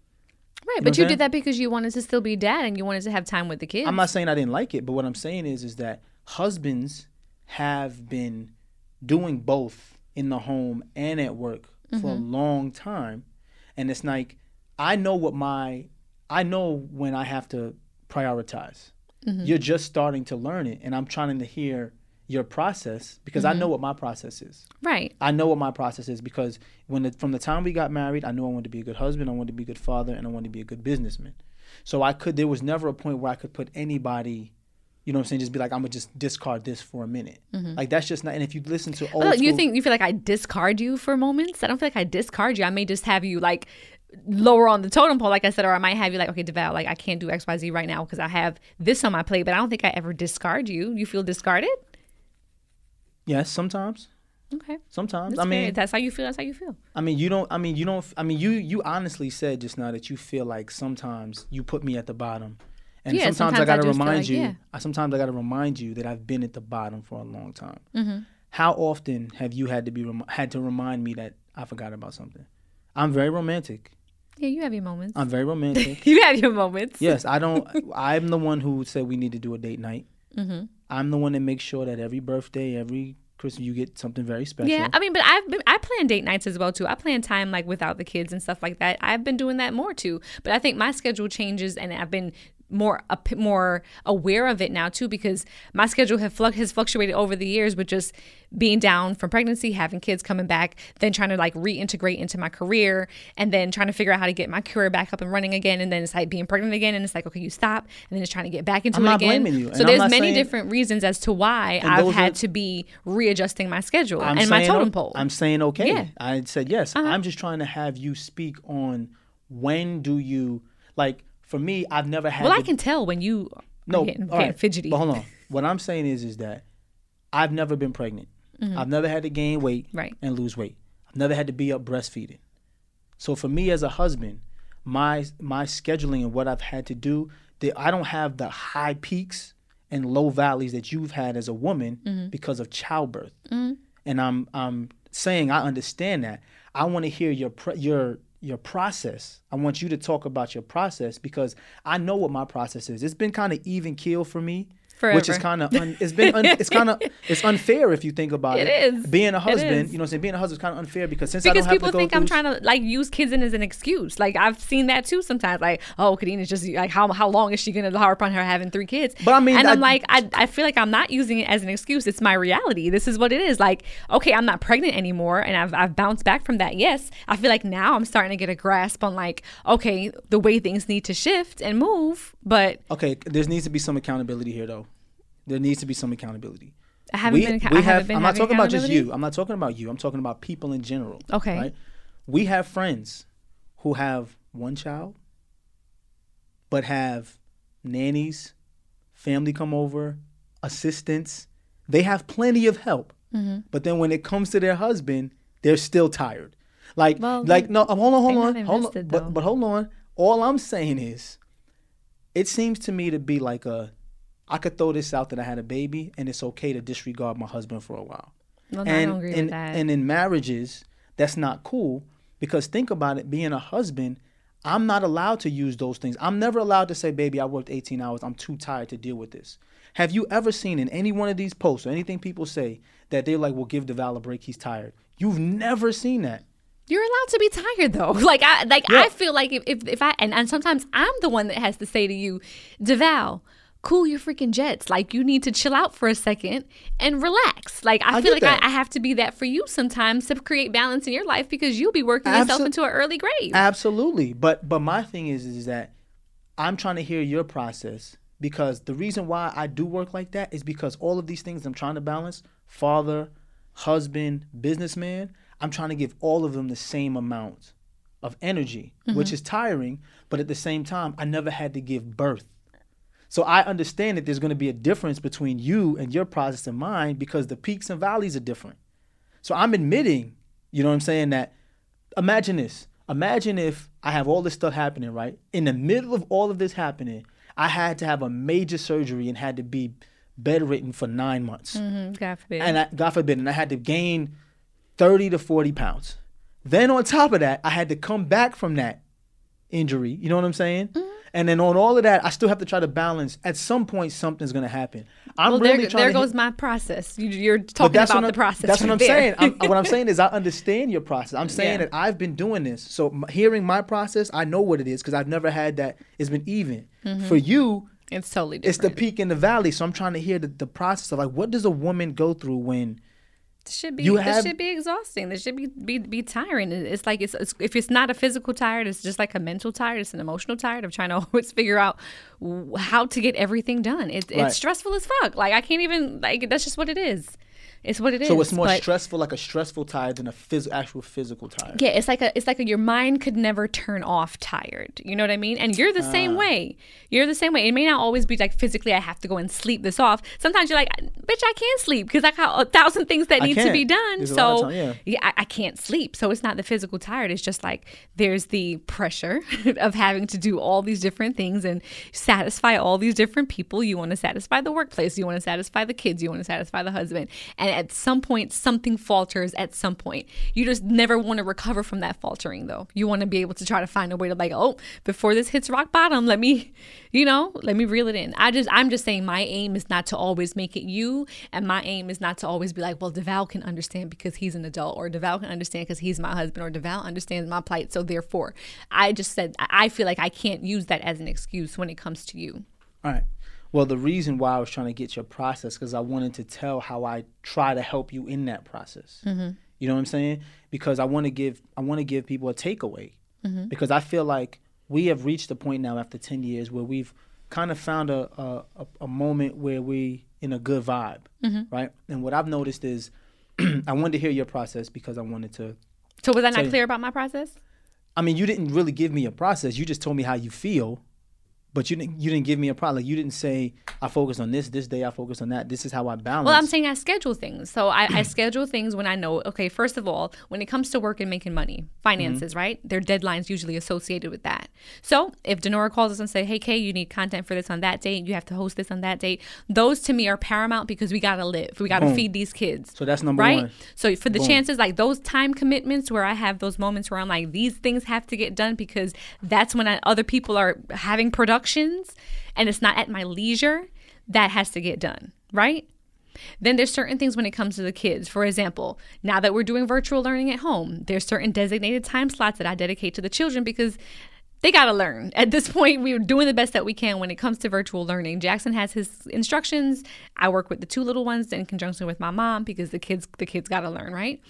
right know but you did that because you wanted to still be dad and you wanted to have time with the kids I'm not saying I didn't like it, but what I'm saying is is that husbands have been doing both in the home and at work for a mm-hmm. long time. And it's like I know what my I know when I have to prioritize. Mm-hmm. You're just starting to learn it and I'm trying to hear your process because I mm-hmm. know what my process is. right I know what my process is because when the, from the time we got married, I knew I wanted to be a good husband, I wanted to be a good father, and I wanted to be a good businessman. So I could. There was never a point where I could put anybody, you know, what I'm saying, just be like, I'm gonna just discard this for a minute. Mm-hmm. Like that's just not. And if you listen to old, Well, you school- think you feel like I discard you for moments? I don't feel like I discard you. I may just have you like lower on the totem pole, like I said, or I might have you like, okay, Devale, like I can't do X, Y, Z right now because I have this on my plate. But I don't think I ever discard you. You feel discarded? yes, sometimes, Okay, sometimes. That's I mean, If that's how you feel. That's how you feel. I mean, you don't. I mean, you don't. I mean, you you honestly said just now that you feel like sometimes you put me at the bottom, and Yeah, sometimes, I sometimes I gotta feel remind like, you. yeah. I sometimes I gotta remind you that I've been at the bottom for a long time. Mm-hmm. how often have you had to be rem- had to remind me that I forgot about something? I'm very romantic. Yeah, you have your moments. I'm very romantic. *laughs* you have your moments. yes, I don't. *laughs* I'm the one who said we need to do a date night. Mm-hmm. I'm the one that makes sure that every birthday, every Christmas, you get something very special. Yeah, I mean, but I've been I plan date nights as well too. I plan time like without the kids and stuff like that. I've been doing that more too. But I think my schedule changes, and I've been more a p- more aware of it now too because my schedule fluc- has fluctuated over the years with just being down from pregnancy, having kids coming back, then trying to like reintegrate into my career, and then trying to figure out how to get my career back up and running again, and then it's like being pregnant again, and it's like okay, you stop, and then it's trying to get back into I'm it again. and So I'm there's many saying- different reasons as to why I've had are- to be readjusting my schedule I'm and my totem pole. I'm saying okay. Yeah. I said yes. Uh-huh. I'm just trying to have you speak on when do you like. For me, I've never had. well, to, I can tell when you no are getting, all getting right, fidgety. But hold on. What I'm saying is, is that I've never been pregnant. I've never had to gain weight Mm-hmm. Right. and lose weight. I've never had to be up breastfeeding. So for me as a husband, my my scheduling and what I've had to do, the, I don't have the high peaks and low valleys that you've had as a woman Mm-hmm. because of childbirth. And I'm I'm saying I understand that. I want to hear your pr- your your process. I want you to talk about your process because I know what my process is. It's been kind of even keel for me. Which is kind of un- it's been un- it's kind of it's *laughs* unfair if you think about it. It is. being a husband. You know, what I'm saying being a husband is kind of unfair because since I because don't have people think I'm trying to like use kids in as an excuse. Like I've seen that too sometimes. Like, oh, Kadeena's just like how how long is she gonna harp on her having three kids? But I mean, and I'm like, I I feel like I'm not using it as an excuse. It's my reality. This is what it is. Like, okay, I'm not pregnant anymore, and I've I've bounced back from that. Yes, I feel like now I'm starting to get a grasp on like, okay, the way things need to shift and move. But Okay, there needs to be some accountability here, though. There needs to be some accountability. I haven't we, been. we I have. haven't been I'm not talking about just you. I'm not talking about you. I'm talking about people in general. Okay. Right? We have friends who have one child, but have nannies, family come over, assistants. They have plenty of help. Mm-hmm. But then when it comes to their husband, they're still tired. Like, Well, like no, um, hold on, hold on, hold on. though. But but hold on. All I'm saying is, it seems to me to be like a, I could throw this out that I had a baby and it's okay to disregard my husband for a while. Well, no, and I don't agree and, with that. and in marriages, that's not cool because think about it. Being a husband, I'm not allowed to use those things. I'm never allowed to say, "Baby, I worked 18 hours. I'm too tired to deal with this." Have you ever seen in any one of these posts or anything people say that they're like, "Well, give Devale a break. He's tired." You've never seen that. You're allowed to be tired though. *laughs* Like I like Yeah. I feel like if, if, if I and, and sometimes I'm the one that has to say to you, Devale, cool your freaking jets. Like you need to chill out for a second and relax. Like I, I feel like. I, I have to be that for you sometimes to create balance in your life because you'll be working yourself into an early grave. Absolutely. But but my thing is is that I'm trying to hear your process because the reason why I do work like that is because all of these things I'm trying to balance, father, husband, businessman, I'm trying to give all of them the same amount of energy, which mm-hmm. is tiring, but at the same time I never had to give birth. So I understand that there's going to be a difference between you and your process and mine because the peaks and valleys are different. So I'm admitting, you know what I'm saying, that imagine this. Imagine if I have all this stuff happening, right? In the middle of all of this happening, I had to have a major surgery and had to be bedridden for nine months. Mhm, God forbid. And I, God forbid, and I had to gain 30 to 40 pounds. Then on top of that, I had to come back from that injury. You know what I'm saying? Mm-hmm. And then on all of that, I still have to try to balance. At some point, something's gonna happen. I'm well, really there, trying there to goes hit- my process. You, you're talking about the process. That's what I'm there. saying. I'm, what I'm saying is I understand your process. I'm saying Yeah. that I've been doing this. So m- hearing my process, I know what it is because I've never had that. It's been even. Mm-hmm. For you, it's totally different. it's the peak and the valley. So I'm trying to hear the, the process of like what does a woman go through when This should be You this have- should be exhausting. This should be be, be tiring. It's like it's, it's if it's not a physical tired, it's just like a mental tired. It's an emotional tired of trying to *laughs* always figure out how to get everything done. It, Right. It's stressful as fuck. Like I can't even like that's just what it is. It's what it is. so it's more stressful, like a stressful tire than a phys- actual physical tire. Yeah, it's like a it's like a, your mind could never turn off tired. You know what I mean? And you're the Ah. same way. You're the same way. It may not always be like physically I have to go and sleep this off. Sometimes you're like, bitch, I can't sleep because I got a thousand things that I need to can't. be done. There's a lot of so time, yeah. I, I can't sleep. So it's not the physical tired. It's just like there's the pressure *laughs* of having to do all these different things and satisfy all these different people. You want to satisfy the workplace. You want to satisfy the kids. You want to satisfy the husband. And at some point something falters at some point. You just never want to recover from that faltering though. You want to be able to try to find a way to like, oh, before this hits rock bottom, let me, you know, let me reel it in. I just I'm just saying my aim is not to always make it you and my aim is not to always be like, well, Devale can understand because he's an adult or Devale can understand because he's my husband or Devale understands my plight. So therefore, I just said I feel like I can't use that as an excuse when it comes to you. All right. Well, the reason why I was trying to get your process because I wanted to tell how I try to help you in that process. Mm-hmm. You know what I'm saying? Because I want to give I want to give people a takeaway mm-hmm. because I feel like we have reached a point now after 10 years where we've kind of found a a, a moment where we in a good vibe, mm-hmm. right? And what I've noticed is *clears throat* I wanted to hear your process because I wanted to. So was I not clear about my process? I mean, you didn't really give me a process. You just told me how you feel but you didn't you didn't give me a problem. Like you didn't say I focus on this this day. I focus on that. This is how I balance. Well, I'm saying I schedule things. So I, I *clears throat* schedule things when I know. Okay, first of all, when it comes to work and making money, finances, mm-hmm. right? There are deadlines usually associated with that. So if Denora calls us and say, "Hey, Kay, you need content for this on that date. You have to host this on that date," those to me are paramount because we gotta live. We gotta Boom. feed these kids. So that's number right? one. So for the Boom. chances, like those time commitments where I have those moments where I'm like, these things have to get done because that's when I, other people are having productions and it's not at my leisure, that has to get done, right? Then there's certain things when it comes to the kids. For example, now that we're doing virtual learning at home, there's certain designated time slots that I dedicate to the children because they got to learn. At this point, we're doing the best that we can when it comes to virtual learning. Jackson has his instructions. I work with the two little ones in conjunction with my mom because the kids the kids got to learn, right?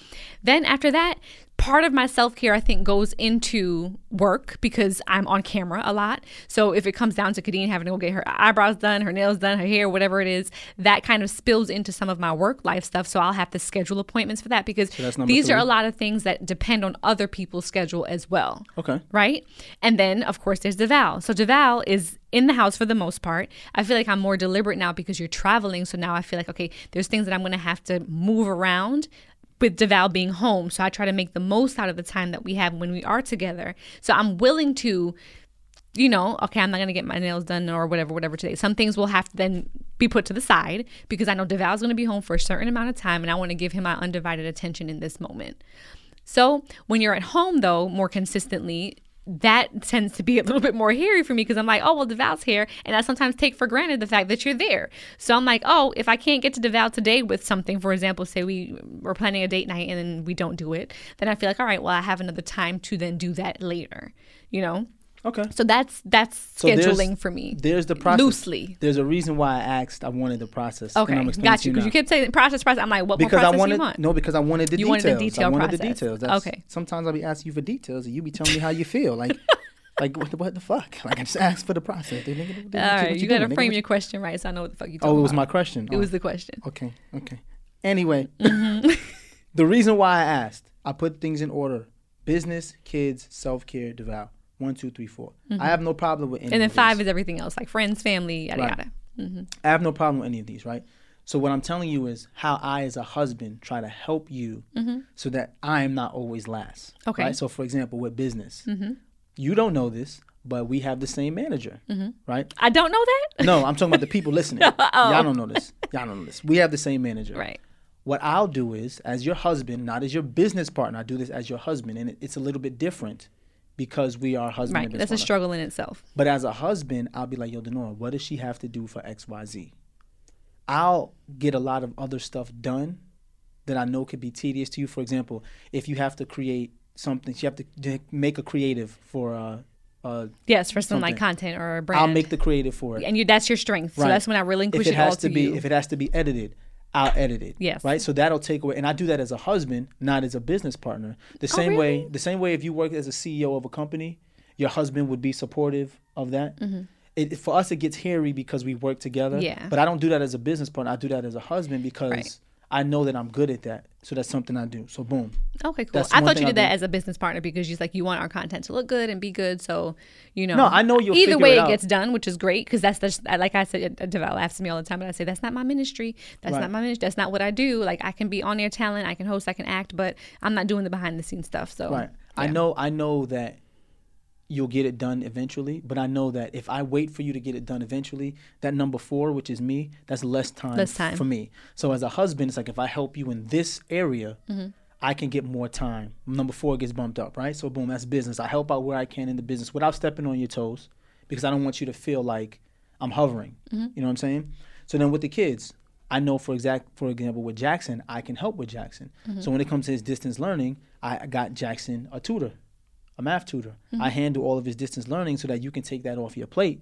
Then after that, part of my self care, I think, goes into work because I'm on camera a lot. So if it comes down to Khadeen having to go get her eyebrows done, her nails done, her hair, whatever it is, that kind of spills into some of my work life stuff. So I'll have to schedule appointments for that because so these three. are a lot of things that depend on other people's schedule as well. Okay. Right? And then, of course, there's Devale. So Devale is in the house for the most part. I feel like I'm more deliberate now because you're traveling. So now I feel like, okay, there's things that I'm going to have to move around with Devale being home. So I try to make the most out of the time that we have when we are together. So I'm willing to, you know, okay, I'm not to get my nails done or whatever, whatever today. Some things will have to then be put to the side because I know Devale's to be home for a certain amount of time and I want to give him my undivided attention in this moment. So when you're at home, though, more consistently, that tends to be a little bit more hairy for me because I'm like, oh, well, Devale's here. And I sometimes take for granted the fact that you're there. So I'm like, oh, if I can't get to Devale today with something, for example, say we were planning a date night and then we don't do it, then I feel like, all right, well, I have another time to then do that later, you know? Okay. So that's that's so scheduling for me. There's the process. Loosely. There's a reason why I asked. I wanted the process. Okay. Got you. Because you, you kept saying process, process. I'm like, what because I wanted, you want? No, because I wanted the you details. Wanted the detail I wanted process. the details. That's, okay. Sometimes I'll be asking you for details, and you be telling me how you *laughs* feel. Like. Like what the, what the fuck? Like I just asked for the process. All right, you, you gotta frame your question right, so I know what the fuck you. Talking oh, it was about. my question. It oh. was the question. Okay, okay. Anyway, mm-hmm. *laughs* *laughs* the reason why I asked, I put things in order: business, kids, self care, Devale. One, two, three, four. Mm-hmm. I have no problem with any. And then five is everything else, like friends, family, yada right. yada. Mm-hmm. I have no problem with any of these, right? So what I'm telling you is how I, as a husband, try to help you mm-hmm. so that I am not always last. Okay. Right? So for example, with business, mm-hmm. you don't know this, but we have the same manager, mm-hmm. right? I don't know that. *laughs* no, I'm talking about the people listening. *laughs* oh. Y'all don't know this. Y'all don't know this. We have the same manager, right? What I'll do is, as your husband, not as your business partner, I do this as your husband, and it, it's a little bit different because we are husband. Right, that's partner. a struggle in itself. But as a husband, I'll be like, Yo, Denora, what does she have to do for X, Y, Z? I'll get a lot of other stuff done that I know could be tedious to you. For example, if you have to create something, you have to make a creative for. Uh, uh, yes, for some like content or a brand. I'll make the creative for it, and you that's your strength. Right. So that's when I relinquish if it, it has to, be, you. If it has to be edited, I'll edit it. Yes. Right. So that'll take away, and I do that as a husband, not as a business partner. The oh, same really? way, the same way, if you work as a CEO of a company, your husband would be supportive of that. Mm-hmm. It, for us, it gets hairy because we work together. Yeah. But I don't do that as a business partner. I do that as a husband because Right. I know that I'm good at that. So that's something I do. So boom. Okay, cool. I thought you I did that do. as a business partner because you're like you want our content to look good and be good. So you know. No, I know you'll Either way, it it gets done, which is great because that's the like I said. Devale at me all the time, and I say that's not my ministry. That's Right. not my ministry. That's not what I do. Like I can be on air talent, I can host, I can act, but I'm not doing the behind the scenes stuff. So Right. I know. I know that you'll get it done eventually. But I know that if I wait for you to get it done eventually, that number four, which is me, that's less time, Less time. for me. So as a husband, it's like if I help you in this area, Mm-hmm. I can get more time. Number four gets bumped up, right? So boom, that's business. I help out where I can in the business without stepping on your toes, because I don't want you to feel like I'm hovering. Mm-hmm. You know what I'm saying? So then with the kids, I know for exact for example with Jackson, I can help with Jackson. Mm-hmm. So when it comes to his distance learning, I I got Jackson a tutor, a math tutor. Mm-hmm. I handle all of his distance learning so that you can take that off your plate.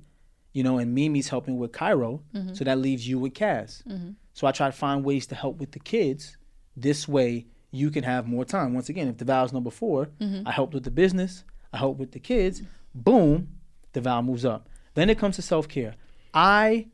You know, and Mimi's helping with Cairo, Mm-hmm. so that leaves you with Cass. So I try to find ways to help with the kids. This way, you can have more time. Once again, if Devale is number 4 Mm-hmm. I helped with the business, I help with the kids. Boom, Devale moves up. Then it comes to self care. I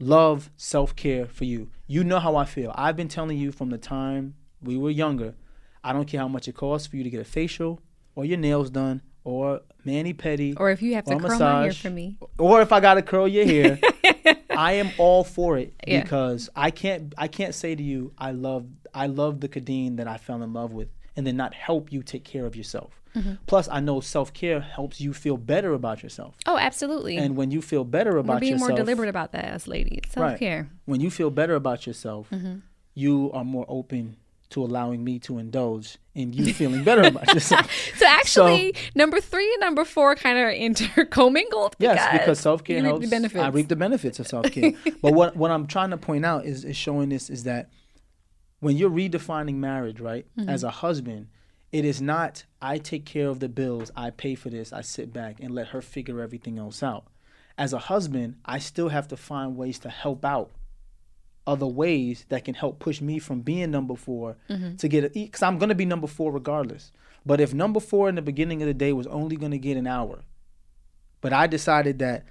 love self care for you. You know how I feel. I've been telling you from the time we were younger. I don't care how much it costs for you to get a facial or your nails done or mani pedi Or if you have to curl my hair for me. or if I gotta curl your hair, *laughs* I am all for it Yeah. because I can't I can't say to you I love I love the Khadeen that I fell in love with and then not help you take care of yourself. Mm-hmm. Plus, I know self care helps you feel better about yourself, Oh, absolutely. and when you feel better about We're being yourself, more deliberate about that as ladies. Self care. when you feel better about yourself, Mm-hmm. you are more open to allowing me to indulge in you feeling better about *laughs* yourself. So actually, number three and number four kind of *laughs* intercommingled. Yes, because self care reap helps. I reap the benefits of self care. *laughs* but what what I'm trying to point out is is showing this is that when you're redefining marriage, right, Mm-hmm. as a husband, it is not I take care of the bills, I pay for this, I sit back and let her figure everything else out. As a husband, I still have to find ways to help out other ways that can help push me from being number 4 Mm-hmm. to get a because I'm gonna be number four regardless. But if number four in the beginning of the day was only gonna get an hour, but I decided that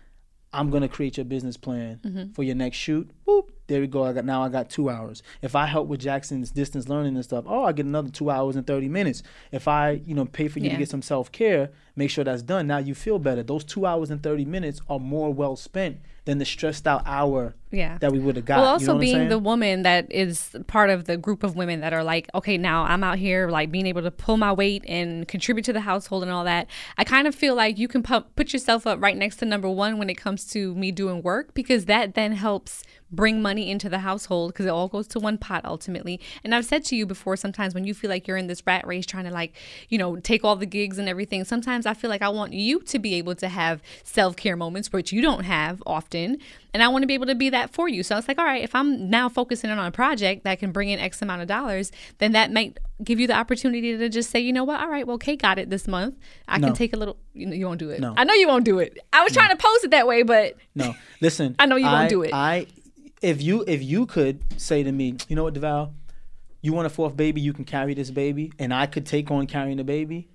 I'm gonna create your business plan Mm-hmm. for your next shoot. Boop, there we go. I got now I got two hours. If I help with Jackson's distance learning and stuff, oh, I get another two hours and thirty minutes. If I, you know, pay for you to get some self care, make sure that's done. Now you feel better. Those two hours and thirty minutes are more well spent than the stressed out hour Yeah. that we would have got. well, You also know what I'm being the woman that is part of the group of women that are like, okay, now I'm out here like being able to pull my weight and contribute to the household and all that. I kind of feel like you can pu- put yourself up right next to number one when it comes to me doing work because that then helps bring money into the household because it all goes to one pot ultimately. And I've said to you before, sometimes when you feel like you're in this rat race trying to like, you know, take all the gigs and everything, sometimes I feel like I want you to be able to have self care moments, which you don't have often. And I want to be able to be that for you. So it's like, all right, if I'm now focusing on a project that can bring in X amount of dollars, then that might give you the opportunity to just say, you know what, all right, well, Kate got it this month. I No. can take a little, you know, you won't do it. No. I know you won't do it. I was trying to pose it that way, but No, listen. *laughs* I know you won't I- do it. I, if you if you could say to me, you know what, Devale, you want a fourth baby, you can carry this baby, and I could take on carrying the baby,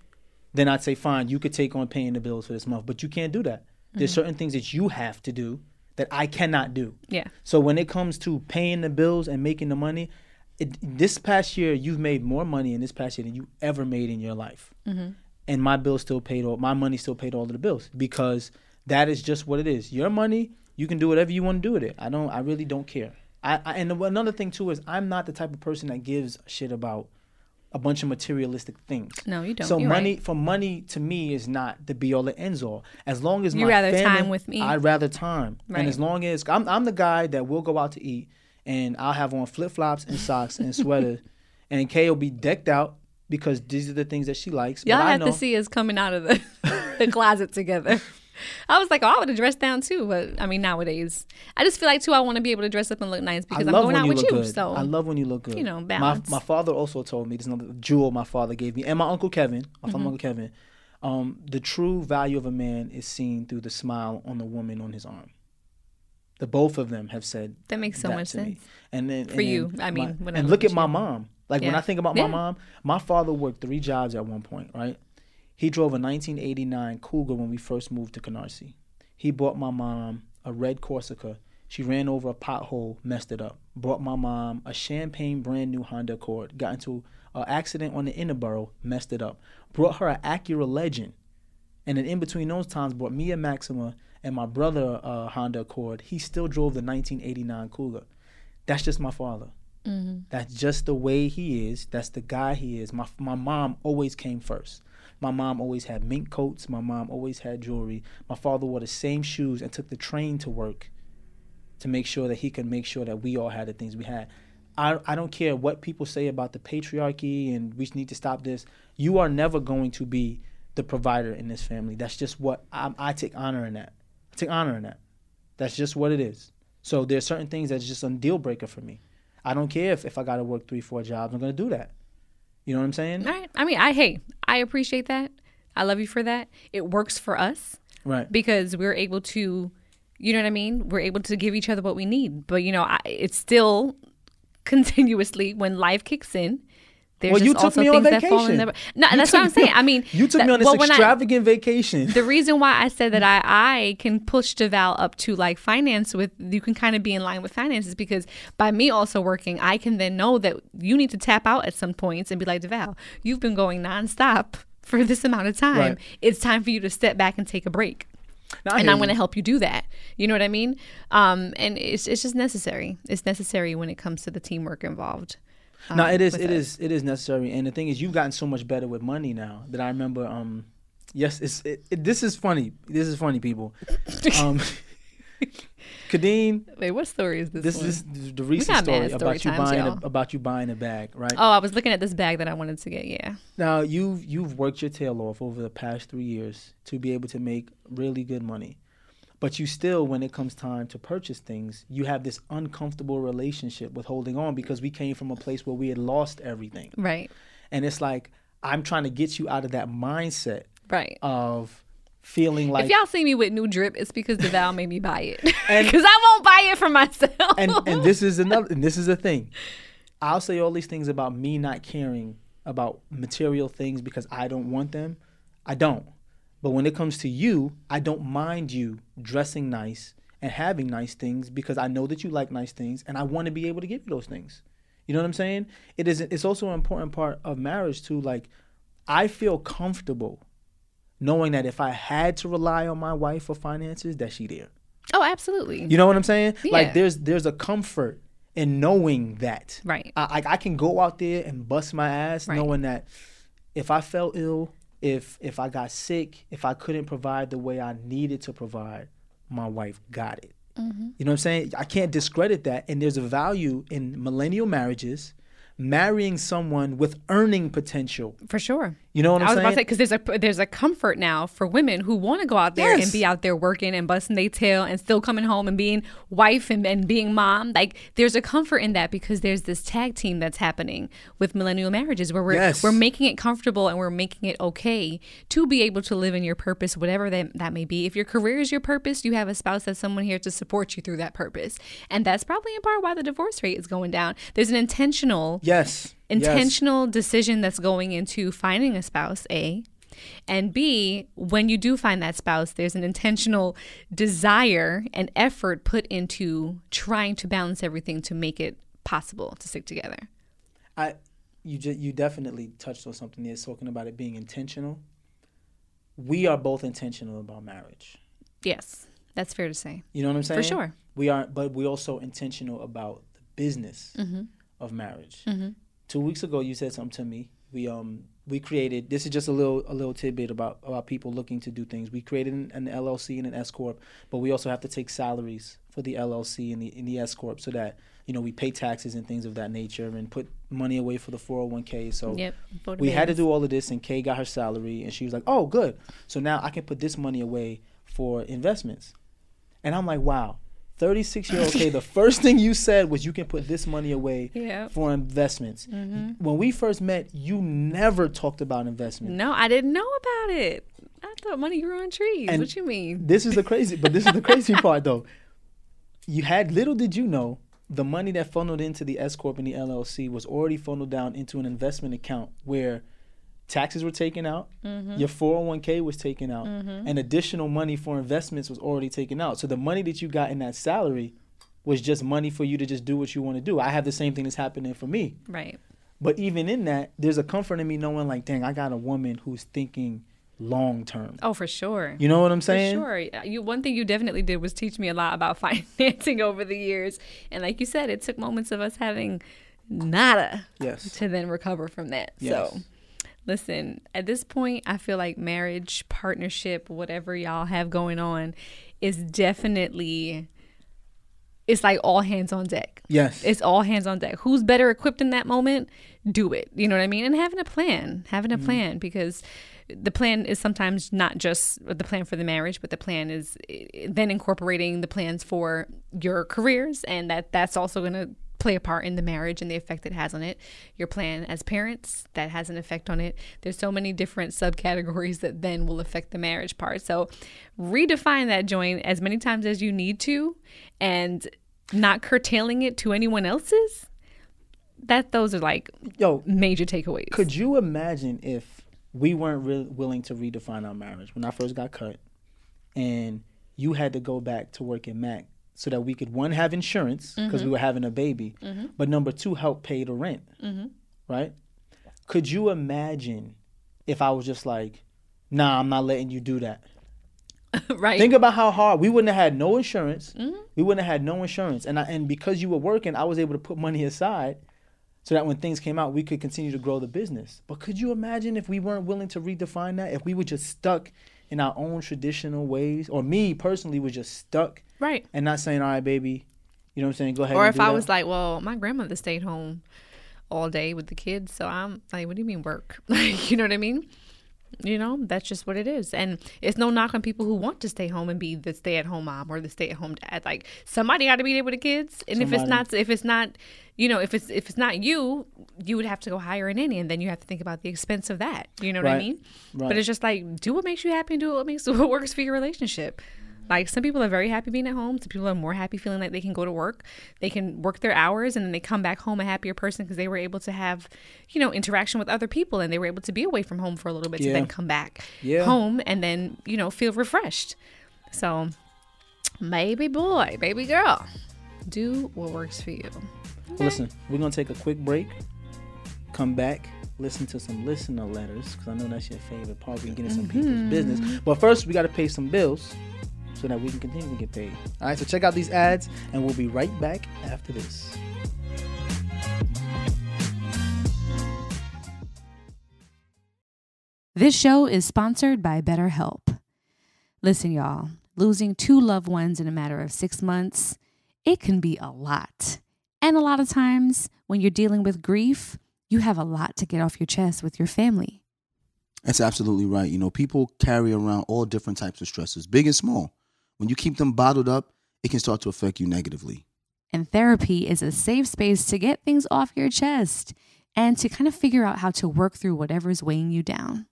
then I'd say fine, you could take on paying the bills for this month, but you can't do that. There's Mm-hmm. certain things that you have to do that I cannot do. yeah. So when it comes to paying the bills and making the money, it, this past year you've made more money in this past year than you ever made in your life, and my bills still paid all. My money still paid all of the bills because that is just what it is. Your money, you can do whatever you want to do with it. I don't. I really don't care. I, I and another thing too is I'm not the type of person that gives shit about a bunch of materialistic things. No, you don't. So You're money right. for money to me is not the be all that ends all. As long as You my rather family, time with me. I'd rather time. Right. And as long as I'm I'm the guy that will go out to eat and I'll have on flip flops and socks and *laughs* sweater, and Kay will be decked out because these are the things that she likes. Y'all but I have know, to see us coming out of the, *laughs* the closet together. *laughs* I was like, oh, I would have dressed down too, but I mean, nowadays, I just feel like too, I want to be able to dress up and look nice because I'm going out you with you. good. So I love when you look good. you know, My, balance. my father also told me this is another jewel my father gave me, and my uncle Kevin, my Mm-hmm. Uncle Kevin. Um, the true value of a man is seen through the smile on the woman on his arm. The both of them have said That makes so that much to me. sense. And then For and you, I mean, my- when I and look at at my mom. Like when I think about my mom, my father worked three jobs at one point. Right, he drove a 1989 Cougar when we first moved to Canarsie. He bought my mom a red Corsica. She ran over a pothole, messed it up. Brought my mom a champagne brand new Honda Accord. Got into an accident on the Interboro, messed it up. Brought her an Acura Legend. And then in between those times, brought me a Maxima and my brother a Honda Accord. He still drove the 1989 Cougar. That's just my father. Mm-hmm. That's just the way he is. That's the guy he is. My my mom always came first. My mom always had mink coats. My mom always had jewelry. My father wore the same shoes and took the train to work to make sure that he could make sure that we all had the things we had. I, I don't care what people say about the patriarchy and we need to stop this. You are never going to be the provider in this family. That's just what I, I take honor in that. I take honor in that. That's just what it is. So there's certain things that's just a deal breaker for me. I don't care if, if I got to work three, four jobs. I'm going to do that. You know what I'm saying? All right. I mean, I hey, I appreciate that. I love you for that. It works for us Right. because we're able to, you know what I mean? We're able to give each other what we need. But you know, I, it's still *laughs* continuously when life kicks in. There's Well, you took me on that vacation. the. No, You that's what I'm saying. I mean, You took that- me on this well, when I- extravagant vacation. the reason why I said that I, I can push Devale up to like finance with you can kind of be in line with finances because by me also working, I can then know that you need to tap out at some points and be like, Devale, you've been going nonstop for this amount of time. Right. It's time for you to step back and take a break. Now, and I'm going to help you do that. You know what I mean? Um, and it's it's just necessary. It's necessary when it comes to the teamwork involved. No, it is. It us. is. It is necessary. And the thing is, you've gotten so much better with money now that I remember. Um, yes, it's. It, it, this is funny. This is funny, people. *laughs* Um, Khadeen, Wait, what story is this? this is the recent story story about you times, buying a, about you buying a bag, right? Oh, I was looking at this bag that I wanted to get. Yeah. Now you've you've worked your tail off over the past three years to be able to make really good money, but you still, when it comes time to purchase things, you have this uncomfortable relationship with holding on because we came from a place where we had lost everything, Right. and it's like I'm trying to get you out of that mindset Right. of feeling like if y'all see me with new drip, it's because Devale made me buy it. *laughs* Because *laughs* I won't buy it for myself. and and this is *laughs* another and this is the thing. I'll say all these things about me not caring about material things because I don't want them. I don't. But when it comes to you, I don't mind you dressing nice and having nice things because I know that you like nice things and I want to be able to give you those things. You know what I'm saying? It is it's also an important part of marriage too like I feel comfortable knowing that if I had to rely on my wife for finances that she there. oh, absolutely. You know what I'm saying? Yeah. Like there's there's a comfort in knowing that. Right. I I, I can go out there and bust my ass Right. knowing that if I fell ill, if if I got sick, if I couldn't provide the way I needed to provide, my wife got it. Mm-hmm. You know what I'm saying? I can't discredit that. And there's a value in millennial marriages, marrying someone with earning potential. For sure. You know what I'm I was saying? about to say because there's a there's a comfort now for women who want to go out there Yes. and be out there working and busting their tail and still coming home and being wife and, and being mom. Like there's a comfort in that because there's this tag team that's happening with millennial marriages where we're Yes. we're making it comfortable and we're making it okay to be able to live in your purpose, whatever that that may be. If your career is your purpose, you have a spouse that's someone here to support you through that purpose, and that's probably in part why the divorce rate is going down. There's an intentional yes. Yes. intentional decision that's going into finding a spouse a and b when you do find that spouse there's an intentional desire and effort put into trying to balance everything to make it possible to stick together I you ju- you definitely touched on something there, talking about it being intentional. We are both intentional about marriage. yes that's fair to say You know what I'm saying? For sure. We are, but we also intentional about the business Mm-hmm. Of marriage. Two weeks ago, you said something to me. We um we created. This is just a little a little tidbit about about people looking to do things. We created an, an LLC and an S corp, but we also have to take salaries for the LLC and the and the S corp so that you know we pay taxes and things of that nature and put money away for the 401k. So yep we had to do all of this and Kay got her salary and she was like, "Oh, good. So now I can put this money away for investments." And I'm like, "Wow. 36 year old okay the first thing you said was you can put this money away *laughs* Yeah. for investments. Mm-hmm. When we first met, you never talked about investment. no i didn't know about it i thought money grew on trees And what you mean This is the crazy, but this is the crazy *laughs* part though. You had little did you know the money that funneled into the S corp and the LLC was already funneled down into an investment account where taxes were taken out, mm-hmm. your 401k was taken out, mm-hmm. and additional money for investments was already taken out. So the money that you got in that salary was just money for you to just do what you want to do. I have the same thing that's happening for me. right But even in that, there's a comfort in me knowing like, dang, I got a woman who's thinking long term. oh for sure You know what I'm saying? For sure. You one thing you definitely did was teach me a lot about *laughs* financing over the years. And like you said, it took moments of us having nada Yes. to then recover from that. Yes. So Listen, at this point, I feel like marriage, partnership, whatever y'all have going on is definitely it's like all hands on deck. Yes. It's all hands on deck. Who's better equipped in that moment? Do it. You know what I mean? And having a plan, having a Mm-hmm. plan because the plan is sometimes not just the plan for the marriage, but the plan is eh, then incorporating the plans for your careers and that that's also going to play a part in the marriage and the effect it has on it. Your plan as parents, that has an effect on it. There's so many different subcategories that then will affect the marriage part. So redefine that joint as many times as you need to and not curtailing it to anyone else's. That those are like Yo, major takeaways. could you imagine if we weren't really willing to redefine our marriage when I first got cut, and you had to go back to work in Mac so that we could one have insurance because mm-hmm. we were having a baby, mm-hmm. but number two help pay the rent, mm-hmm. right? Could you imagine if I was just like, Nah, I'm not letting you do that. *laughs* right? Think about how hard we wouldn't have had no insurance. We wouldn't have had no insurance, and I, and because you were working, I was able to put money aside so that when things came out, we could continue to grow the business. But could you imagine if we weren't willing to redefine that? If we were just stuck in our own traditional ways, or me personally was just stuck right. and not saying, "All right, baby," you know what I'm saying? Go ahead. Or if I that. was like, well, my grandmother stayed home all day with the kids, so I'm like, what do you mean work? *laughs* Like, you know what I mean? You know, that's just what it is. And it's no knock on people who want to stay home and be the stay at home mom or the stay at home dad. Like somebody got to be there with the kids. And if it's not if it's not you know, if it's if it's not you, you would have to go hire a nanny and then you have to think about the expense of that. You know what I mean? Right. But it's just like do what makes you happy and do what makes *laughs* what works for your relationship. Like some people are very happy being at home. Some people are more happy feeling like they can go to work. They can work their hours and then they come back home a happier person because they were able to have, you know, interaction with other people and they were able to be away from home for a little bit to then come back Yeah. home and then, you know, feel refreshed. So maybe boy, baby girl, do what works for you. Well, listen, we're gonna take a quick break. Come back, listen to some listener letters because I know that's your favorite part. We get in some people's mm-hmm. business, but first we got to pay some bills so that we can continue to get paid. All right, so check out these ads, and we'll be right back after this. This show is sponsored by BetterHelp. Listen, y'all, losing two loved ones in a matter of six months, it can be a lot. And a lot of times when you're dealing with grief, you have a lot to get off your chest with your family. That's absolutely right. You know, people carry around all different types of stresses, big and small. When you keep them bottled up, it can start to affect you negatively. And therapy is a safe space to get things off your chest and to kind of figure out how to work through whatever is weighing you down.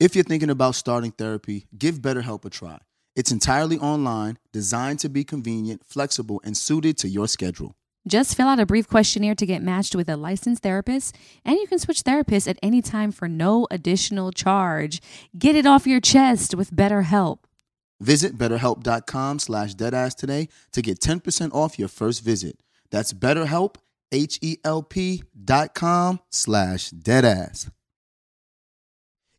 If you're thinking about starting therapy, give BetterHelp a try. It's entirely online, designed to be convenient, flexible, and suited to your schedule. Just fill out a brief questionnaire to get matched with a licensed therapist, and you can switch therapists at any time for no additional charge. Get it off your chest with BetterHelp. Visit betterhelp.com slash deadass today to get 10% off your first visit. That's betterhelp, H-E-L-P dot com slash deadass.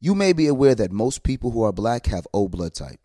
You may be aware that most people who are black have O blood type.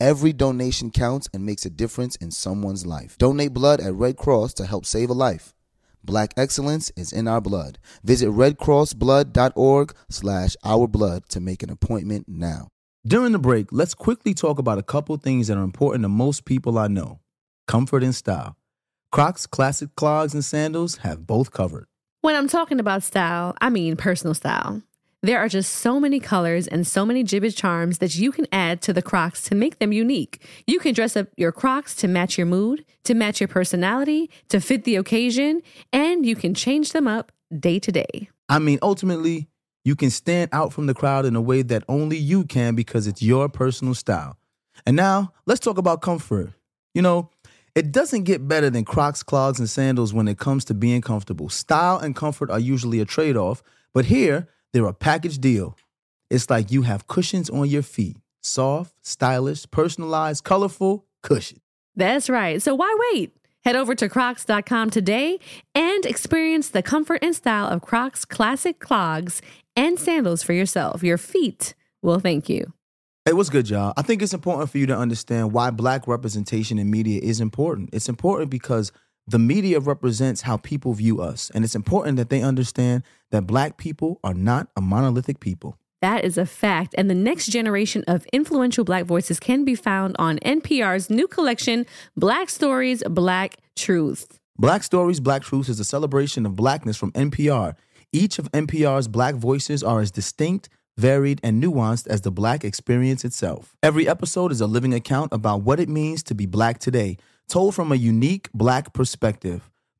Every donation counts and makes a difference in someone's life. Donate blood at Red Cross to help save a life. Black excellence is in our blood. Visit redcrossblood.org slash our blood to make an appointment now. During the break, let's quickly talk about a couple things that are important to most people I know comfort and style. Crocs classic clogs and sandals have both covered. When I'm talking about style, I mean personal style. There are just so many colors and so many Jibbitz charms that you can add to the Crocs to make them unique. You can dress up your Crocs to match your mood, to match your personality, to fit the occasion, and you can change them up day to day. I mean, ultimately, you can stand out from the crowd in a way that only you can because it's your personal style. And now, let's talk about comfort. You know, it doesn't get better than Crocs, clogs, and sandals when it comes to being comfortable. Style and comfort are usually a trade off, but here, they're a package deal. It's like you have cushions on your feet, Soft, stylish, personalized, colorful, cushion. That's right. So why wait? Head over to crocs.com today and experience the comfort and style of Crocs classic clogs and sandals for yourself. Your feet will thank you. Hey, what's good, y'all? I think it's important for you to understand why black representation in media is important. It's important because the media represents how people view us, and it's important that they understand that black people are not a monolithic people. That is a fact. And the next generation of influential Black voices can be found on NPR's new collection, Black Stories, Black Truth. Black Stories, Black Truths is a celebration of blackness from NPR. Each of NPR's black voices are as distinct, varied, and nuanced as the black experience itself. Every episode is a living account about what it means to be black today, told from a unique black perspective.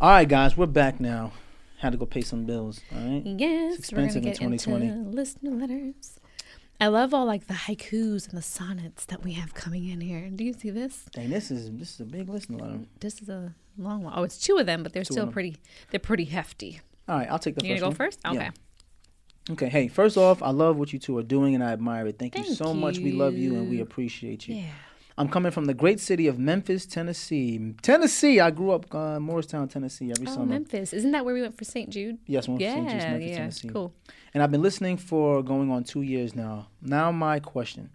All right, guys, we're back now. Had to go pay some bills. All right. Yes, It's we're gonna expensive in get 2020. into listener letters. I love all like the haikus and the sonnets that we have coming in here. Do you see this? Dang, this is this is a big listener letter. This is a long one. Oh, it's two of them, but they're Two still pretty. They're pretty hefty. All right, I'll take the You first go one. first? Okay. Yeah. Okay. Hey, first off, I love what you two are doing and I admire it. Thank, you Thank so much. We love you and we appreciate you. Yeah. I'm coming from the great city of Memphis, Tennessee. Tennessee. I grew up uh, Morristown, Tennessee every Oh, summer. Memphis. Isn't that where we went for St. Jude? Yes, one Yeah, St. Jude's, Memphis, yeah. Tennessee. Cool. And I've been listening for going on two years now. Now, my question: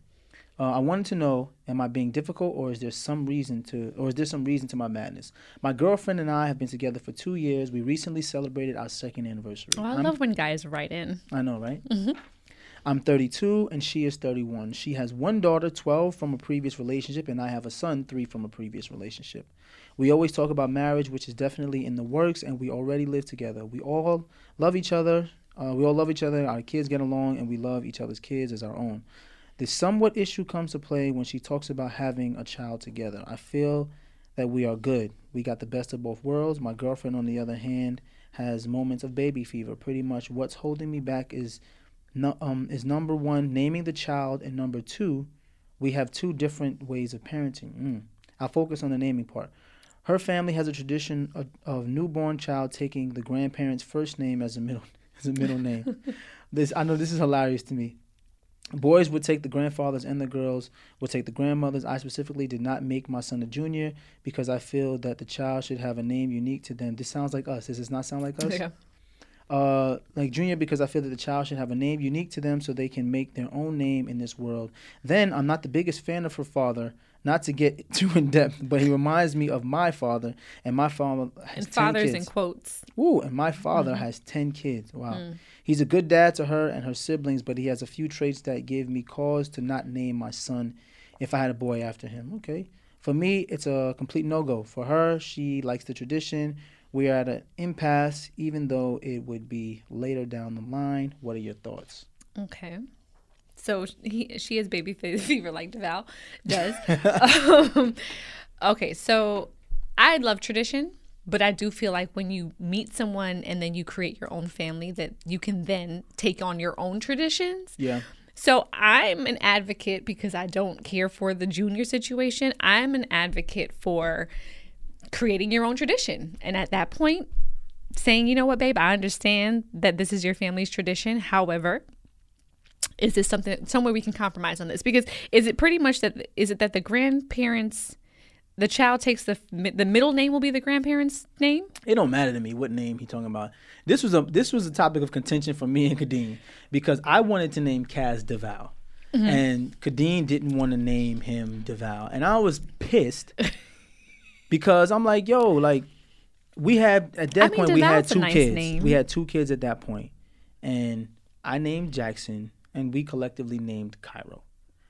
uh, I wanted to know, am I being difficult, or is there some reason to, or is there some reason to my madness? My girlfriend and I have been together for two years. We recently celebrated our second anniversary. Oh, I I'm- love when guys write in. I know, right? I'm 32 and she is 31. She has one daughter, 12 from a previous relationship, and I have a son, 3 from a previous relationship. We always talk about marriage, which is definitely in the works, and we already live together. We all love each other. Uh, we all love each other. Our kids get along, and we love each other's kids as our own. The somewhat issue comes to play when she talks about having a child together. I feel that we are good. We got the best of both worlds. My girlfriend, on the other hand, has moments of baby fever. Pretty much what's holding me back is no, um, is number one naming the child, and number two, we have two different ways of parenting. Mm. I'll focus on the naming part. Her family has a tradition of, of newborn child taking the grandparent's first name as a middle *laughs* as a middle name. *laughs* this I know this is hilarious to me. Boys would take the grandfathers and the girls would take the grandmothers. I specifically did not make my son a junior because I feel that the child should have a name unique to them. This sounds like us. Does this not sound like us? Yeah. Uh, like junior because I feel that the child should have a name unique to them so they can make their own name in this world. Then I'm not the biggest fan of her father, not to get *laughs* too in depth, but he reminds me of my father, and my father has And 10 fathers kids. in quotes. Ooh, and my father has 10 kids. Wow. He's a good dad to her and her siblings, but he has a few traits that give me cause to not name my son if I had a boy after him. Okay. For me, it's a complete no go. For her, she likes the tradition. We are at an impasse, even though it would be later down the line. What are your thoughts? Okay. So he, she has baby fe- *laughs* fever like Devale does. *laughs* um, okay, so I love tradition, but I do feel like when you meet someone and then you create your own family, that you can then take on your own traditions. Yeah. So I'm an advocate because I don't care for the junior situation. I'm an advocate for creating your own tradition. And at that point, saying, you know what, babe, I understand that this is your family's tradition. However, is this something some way we can compromise on this? Because is it pretty much that is it that the grandparents the child takes the the middle name will be the grandparents' name? It don't matter to me what name he talking about. This was a this was a topic of contention for me and Khadeen because I wanted to name Kaz Devale. Mm-hmm. And Khadeen didn't want to name him Devale. And I was pissed *laughs* because I'm like, yo, like we had at that I mean, point we had two nice kids. name. We had two kids at that. And I named Jackson and we collectively named Cairo.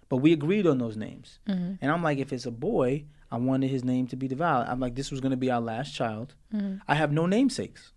But we agreed on those names. Mm-hmm. And I'm like, if it's a boy, I wanted his name to be Devale. I'm like, this was going to be our last child. Mm-hmm. I have no namesakes.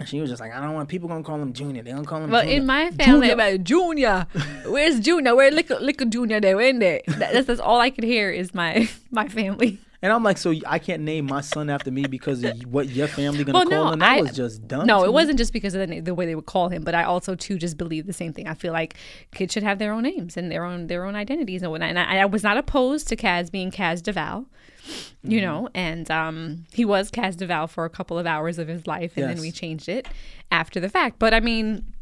And she was just like, I don't want people gonna call him Junior. They gonna call him. Well, Junior. in my family, Junior. about Junior. *laughs* Where's Junior? Where little little Junior there? Where in there? That- That's, that's all I could hear is my *laughs* my family. And I'm like, so I can't name my son after me because of what your family gonna Well, call no, him? That I- was just dumb. No, it me. wasn't just because of the, the way they would call him, but I also too just believe the same thing. I feel like kids should have their own names and their own their own identities and whatnot. And I, I was not opposed to Kaz being Kaz Devale, Mm-hmm. you know, and um, he was Kaz Devale for a couple of hours of his life, and then we changed it after the fact. But I mean,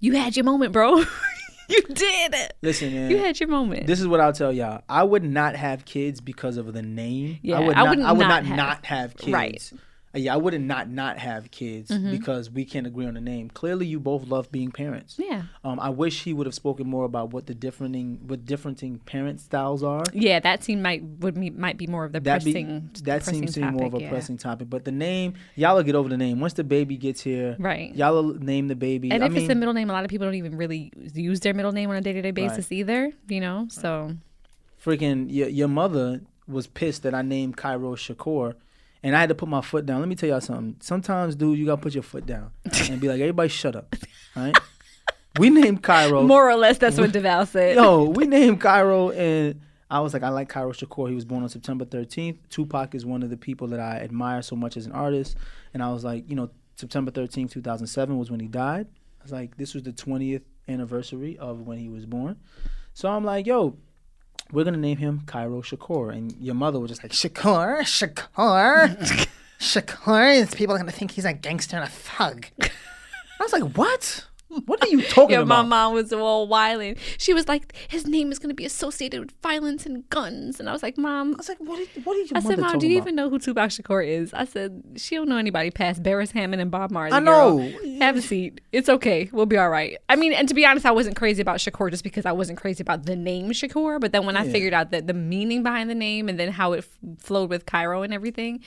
you had your moment, bro. *laughs* *laughs* you did. It. Listen, man. You had your moment. This is what I'll tell y'all. I would not have kids because of the name. Yeah, I would I not. wouldn't I would not not have- not have kids. Right. Mm-hmm. Yeah, I wouldn't not not have kids because we can't agree on the name. Clearly, you both love being parents. yeah. Um, I wish he would have spoken more about what the differing, what differenting parent styles are. Yeah, that seemed might would be might be more of the That be, pressing. that pressing seems to be more of a yeah. pressing topic. But the name, y'all will get over the name once the baby gets here. Right. Y'all will name the baby. And I if mean, it's a middle name, a lot of people don't even really use their middle name on a day to day basis either. You know, so freaking your, your mother was pissed that I named Cairo Shakur. And I had to put my foot down. Let me tell y'all something. Sometimes, dude, you gotta put your foot down and be like, everybody shut up. Right? we named Cairo. *laughs* more or less that's what *laughs* Devale said. Yo, we named Cairo and I was like, I like Cairo Shakur. He was born on September 13th. Tupac is one of the people that I admire so much as an artist. And I was like, you know, September 13th, 2007 was when he died. I was like, this was the 20th anniversary of when he was born. So I'm like, yo, we're going to name him Cairo Shakur. And your mother was just like, Shakur, Shakur, *laughs* Shakur. People are going to think he's a gangster and a thug. I was like, what? What are you talking Yeah, my mom was all wilding. She was like, "His name is going to be associated with violence and guns," and I was like, "Mom." I was like, what are, what are you I said, "Mom, do you about? even know who Tupac Shakur is?" I said, "She don't know anybody past Barris Hammond and Bob Marley." I girl. know. Have a seat. It's okay. We'll be all right. I mean, and to be honest, I wasn't crazy about Shakur just because I wasn't crazy about the name Shakur. But then when I figured out that the meaning behind the name and then how it f- flowed with Cairo and everything,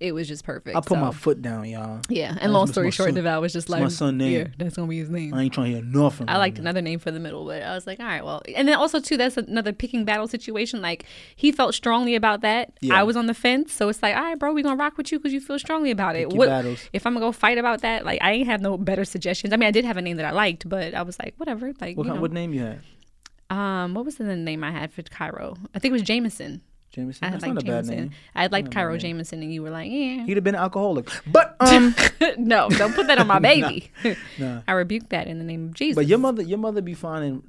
it was just perfect. I put So, my foot down, y'all. yeah. And long story short, Devale was just like, my son name. "Yeah, that's gonna be his name." I ain't trying to hear nothing. I liked another name for the middle, but I was like, all right, well, and then also too, that's another picking battle situation. Like he felt strongly about that. Yeah. I was on the fence, so it's like, all right, bro, we gonna rock with you because you feel strongly about it. What battles. if I'm gonna go fight about that? Like I ain't have no better suggestions. I mean, I did have a name that I liked, but I was like, whatever. Like, What, you kind, know, what name you had? um, what was the name I had for Cairo? I think it was Jameson. Jameson. I had That's like not a bad Jameson. name. I had liked Cairo Jameson, and you were like, yeah. He'd have been an alcoholic. But um, *laughs* no, don't put that on my *laughs* baby. nah. *laughs* I rebuke that in the name of Jesus. but your mother, your mother be finding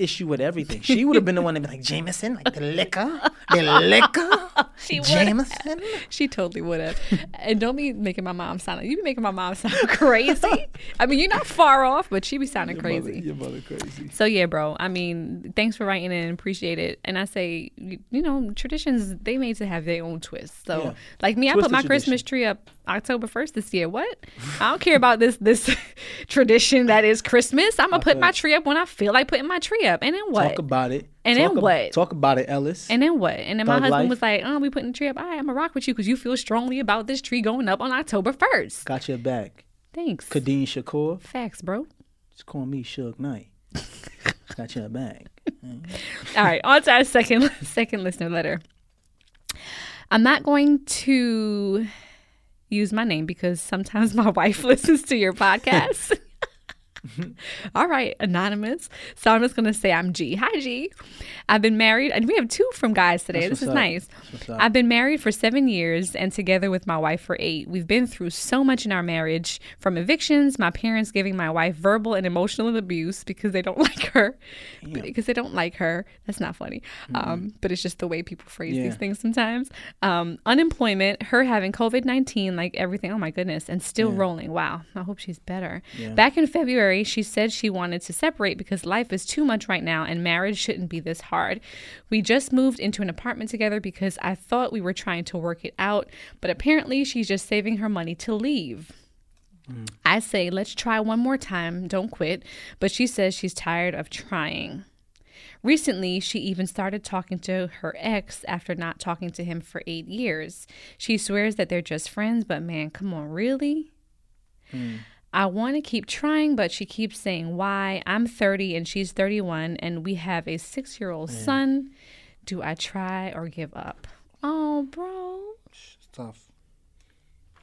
issue with everything. She would have been the one to be like Jameson, like the liquor, the liquor, *laughs* She would. Jameson. *laughs* She totally would have. And don't be making my mom sound. You be making my mom sound *laughs* crazy. I mean, you're not far off, but she be sounding crazy. Your mother crazy. So yeah, bro. I mean, thanks for writing and Appreciate it. And I say, you, know, traditions they made to have their own twist. So Yeah. like me, I put my tradition. Christmas tree up October first this year. What? I don't care about this this *laughs* tradition that is Christmas. I'm gonna put my tree up when I feel like putting my tree up. And then what? Talk about it. And talk then ab- what? Talk about it, Ellis. And then what? And then my Thug husband life. was like, "Oh, we putting the tree up. All right, I'm gonna rock with you because you feel strongly about this tree going up on October 1st. Got your back. Thanks. Khadeen Shakur. Facts, bro. Just call me Suge Knight. *laughs* Got your back. All right, on to our second *laughs* second listener letter. I'm not going to use my name because sometimes my *laughs* wife listens to your podcast. *laughs* *laughs* All right, anonymous. So I'm just gonna say I'm G. Hi G. I've been married, and we have two from guys today. That's this is up. nice. That's what's up. I've been married for seven years and together with my wife for eight. We've been through so much in our marriage from evictions, my parents giving my wife verbal and emotional abuse because they don't *laughs* like her. Because they don't like her. That's not funny. Um, but it's just the way people phrase Yeah. these things sometimes. Um, unemployment, her having COVID 19, like everything. Oh my goodness. And still rolling. Wow. I hope she's better. Back in February, she said she wanted to separate because life is too much right now and marriage shouldn't be this hard. We just moved into an apartment together because I thought we were trying to work it out, but apparently she's just saving her money to leave. I say, let's try one more time, don't quit, but she says she's tired of trying. Recently, she even started talking to her ex after not talking to him for eight years. She swears that they're just friends, but man, come on, really? Hmm. I want to keep trying, but she keeps saying why. I'm 30 and she's 31, and we have a six year old son. Do I try or give up? Oh, bro. It's tough.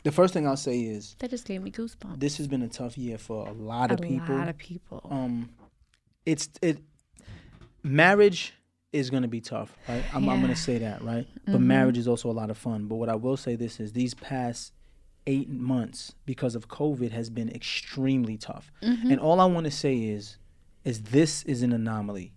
the first thing I'll say is That just gave me goosebumps. this has been a tough year for a lot of a people. A lot of people. um, it's it. Marriage is gonna be tough, right? I'm, I'm gonna say that, right? But Mhm. marriage is also a lot of fun. But what I will say this is these past eight months because of COVID has been extremely tough. Mhm. And all I want to say is, is this is an anomaly.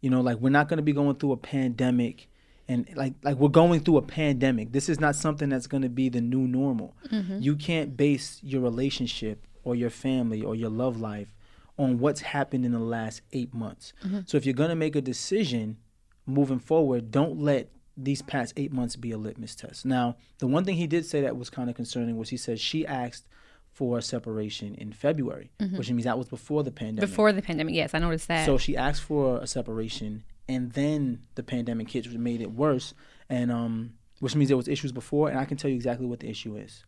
You know, like we're not gonna be going through a pandemic. And like like we're going through a pandemic. This is not something that's going to be the new normal. Mhm. You can't base your relationship or your family or your love life on what's happened in the last eight months. Mhm. So if you're going to make a decision moving forward, don't let these past eight months be a litmus test. Now, the one thing he did say that was kind of concerning was he said she asked for a separation in February, which means that was before the pandemic. Before the pandemic, yes, I noticed that. So she asked for a separation, and then the pandemic hit, which made it worse. And um, which means there was issues before, and I can tell you exactly what the issue is.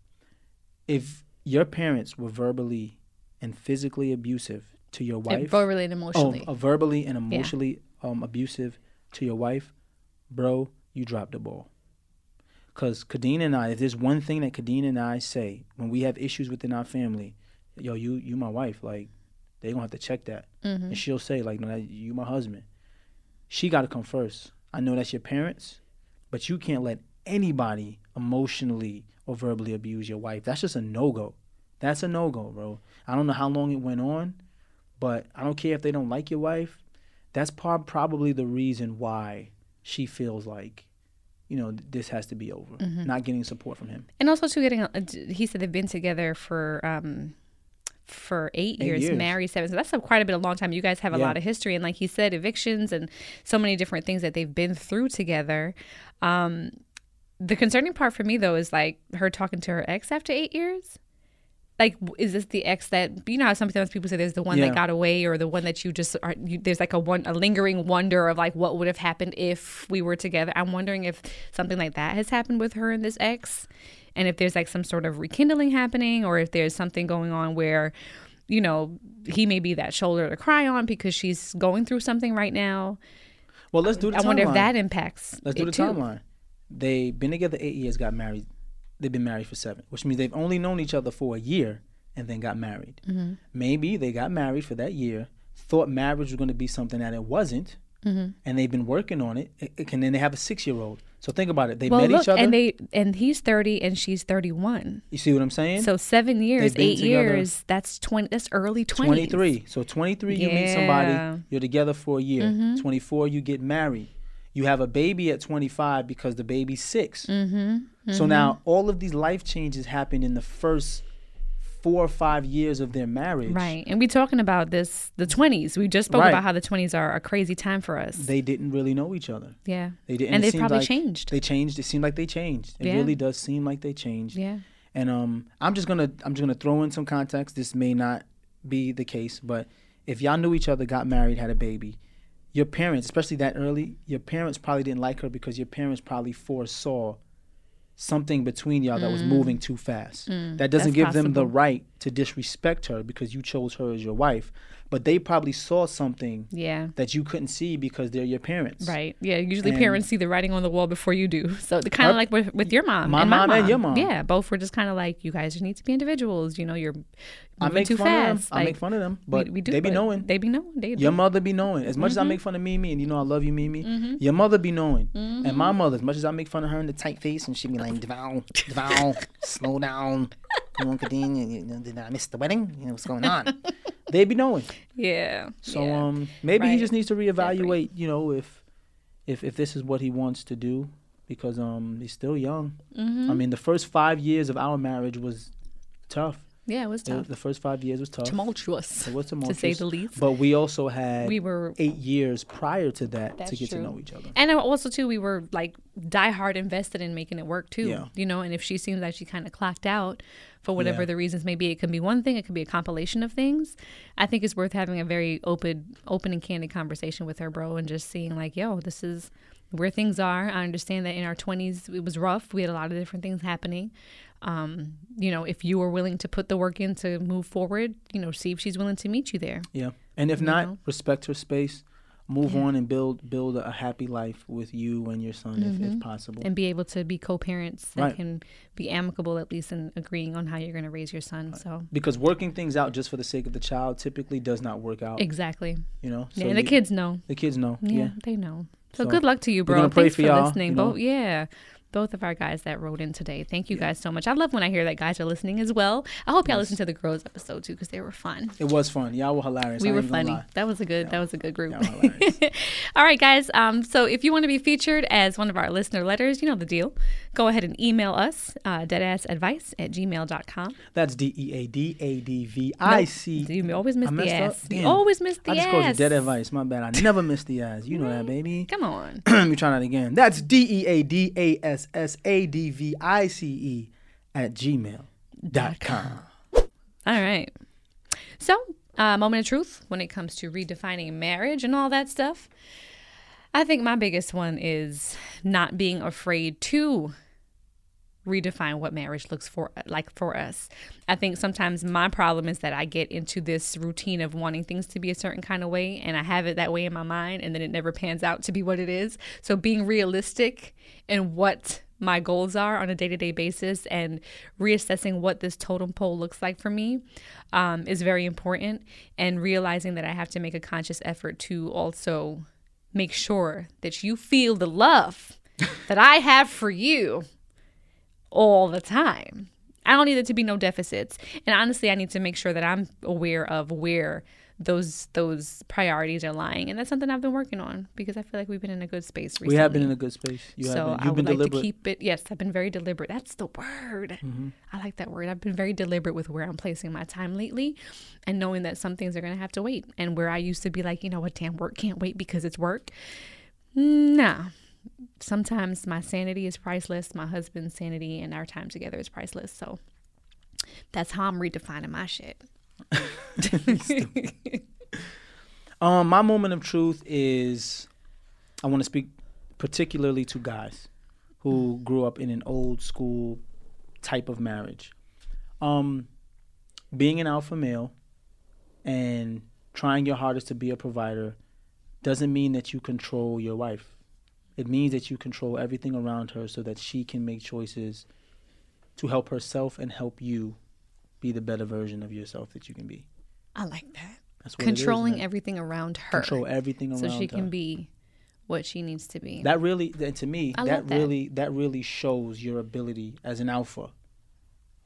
If your parents were verbally and physically abusive to your wife, verbally and oh, emotionally. uh, verbally and emotionally um, abusive to your wife, bro, you dropped the ball. Cause Khadeen and I, if there's one thing that Khadeen and I say when we have issues within our family, yo, you you my wife, like they gonna have to check that, Mhm. and she'll say like, no, that, you my husband. She got to come first. I know that's your parents, but you can't let anybody emotionally or verbally abuse your wife. That's just a no go. That's a no go, bro. I don't know how long it went on, but I don't care if they don't like your wife. That's prob- probably the reason why she feels like, you know, this has to be over. Mm-hmm. Not getting support from him. and also too getting. He said they've been together for um for eight, Eight years, years. married seven. So that's a, quite a bit of long time. You guys have a Yeah. lot of history, and like he said, evictions and so many different things that they've been through together. Um, the concerning part for me though is like her talking to her ex after eight years. Like, is this the ex that you know how sometimes people say there's the one Yeah. that got away or the one that you just are? You, there's like a one a lingering wonder of like what would have happened if we were together. I'm wondering if something like that has happened with her and this ex, and if there's like some sort of rekindling happening, or if there's something going on where, you know, he may be that shoulder to cry on because she's going through something right now. Well, let's do the I wonder if that impacts. Let's do the timeline. They've been together eight years, got married. They've been married for seven, which means they've only known each other for a year and then got married. Mm-hmm. Maybe they got married for that year, thought marriage was going to be something that it wasn't, Mm-hmm. and they've been working on it. And then they have a six year old. So think about it. They Well, met look, each other. and they and he's 30 and she's 31. you see what I'm saying? So seven years, eight together years. That's 20. That's early 20s. 23. So 23, you meet somebody, you're together for a year. Mhm. 24, you get married. You have a baby at 25 because the baby's 6 Mm-hmm. So now all of these life changes happen in the first four or five years of their marriage. Right. And we're talking about this, the 20s. We just spoke Right. about how the 20s are a crazy time for us. They didn't really know each other. yeah. They didn't. And it they've probably like changed. They changed. It seemed like they changed. It Yeah. really does seem like they changed. Yeah. And um, I'm just gonna I'm just gonna throw in some context. This may not be the case, but if y'all knew each other, got married, had a baby, your parents, especially that early, your parents probably didn't like her because your parents probably foresaw something between y'all that was moving too fast. that doesn't Mm. give them the right to disrespect her because you chose her as your wife. But they probably saw something Yeah. that you couldn't see because they're your parents. Right. Yeah. Usually And- parents see the writing on the wall before you do. *laughs* So the kind of like with, with your mom. My and mom my and your mom. Yeah. Both were just kind of like, you guys just need to be individuals. You know, you're moving I make too fun fast. of them. I make fun of them, but we, we do, they be knowing. They be knowing. They Your mother be knowing. As much as I Mm-hmm. make fun of Mimi, and you know I love you, Mimi. Your mother be knowing, and my mother. As much as I make fun of her in the tight face, and she be like, "Devale, Devale, *laughs* slow down. Come on, Khadeen. Did I miss the wedding? You know what's going on?" *laughs* they be knowing. Yeah. So yeah. um, maybe he just needs to reevaluate. You know, if if if this is what he wants to do, because um, he's still young. Mm-hmm. I mean, the first five years of our marriage was tough. Yeah, it was tough. the first five years was tough. Tumultuous. It was to say the least. But we also had We were eight years prior to that to get true. to know each other. And also too, we were like diehard invested in making it work too. Yeah. You know, and if she seems like she kind of clocked out for whatever Yeah. the reasons may be, it could be one thing, it could be a compilation of things. I think it's worth having a very open, open and candid conversation with her, bro, and just seeing like, yo, this is where things are. I understand that in our twenties it was rough. We had a lot of different things happening. Um, you know, if you are willing to put the work in to move forward, you know, see if she's willing to meet you there. Yeah. And if You not, know? respect her space. move Yeah. on and build build a happy life with you and your son if, if Mhm. possible. and be able to be co-parents that Right. can be amicable at least in agreeing on how you're going to raise your son. So because working things out just for the sake of the child typically does not work out. exactly. You know, yeah, and the you- kids know. the kids know. Yeah, Yeah, they know. So, So, good luck to you, we're bro. pray Thanks for y'all, listening. you know. Both, yeah. Both of our guys that wrote in today. Thank you guys so much. I love when I hear that guys are listening as well. I hope y'all Yes. listen to the girls episode too because they were fun. it was fun. Y'all were hilarious. we I were funny. That was a good. Yeah. That was a good group. Y'all were. *laughs* All right, guys. Um, so if you want to be featured as one of our listener letters, you know the deal. Go ahead and email us uh, deadassadvice at gmail.com. That's D E A D A D V I C. You always miss I the ass. You always miss the I just ass. called you dead advice. My bad. I never miss the ass. You know that, baby. *clears throat* Come on. Let me try that again. That's D E A D A S S A D V I C E at gmail dot com. All right. So, uh, moment of truth when it comes to redefining marriage and all that stuff. I think my biggest one is not being afraid to redefine what marriage looks for like for us. I think sometimes my problem is that I get into this routine of wanting things to be a certain kind of way and I have it that way in my mind and then it never pans out to be what it is. So being realistic in what my goals are on a day-to-day basis and reassessing what this totem pole looks like for me um, is very important and realizing that I have to make a conscious effort to also make sure that you feel the love that I have for you all the time. I don't need there to be no deficits. And honestly, I need to make sure that I'm aware of where those those priorities are lying. And that's something I've been working on because I feel like we've been in a good space recently. We have been in a good space. You so have been. I would like deliberate. to keep it. Yes, I've been very deliberate. That's the word. Mm-hmm. I like that word. I've been very deliberate with where I'm placing my time lately, and knowing that some things are going to have to wait. And where I used to be like, you know what, damn, work can't wait because it's work. Nah. Sometimes my sanity is priceless. My husband's sanity and our time together is priceless. So that's how I'm redefining my shit. *laughs* Um, my moment of truth is I want to speak particularly to guys who grew up in an old school type of marriage. Um, being an alpha male and trying your hardest to be a provider doesn't mean that you control your wife. It means that you control everything around her so that she can make choices to help herself and help you be the better version of yourself that you can be. I like that. That's what it is, Controlling everything around her. Control everything around her. so she her. can be what she needs to be. That really, that, to me, I that, love that. really, that really shows your ability as an alpha.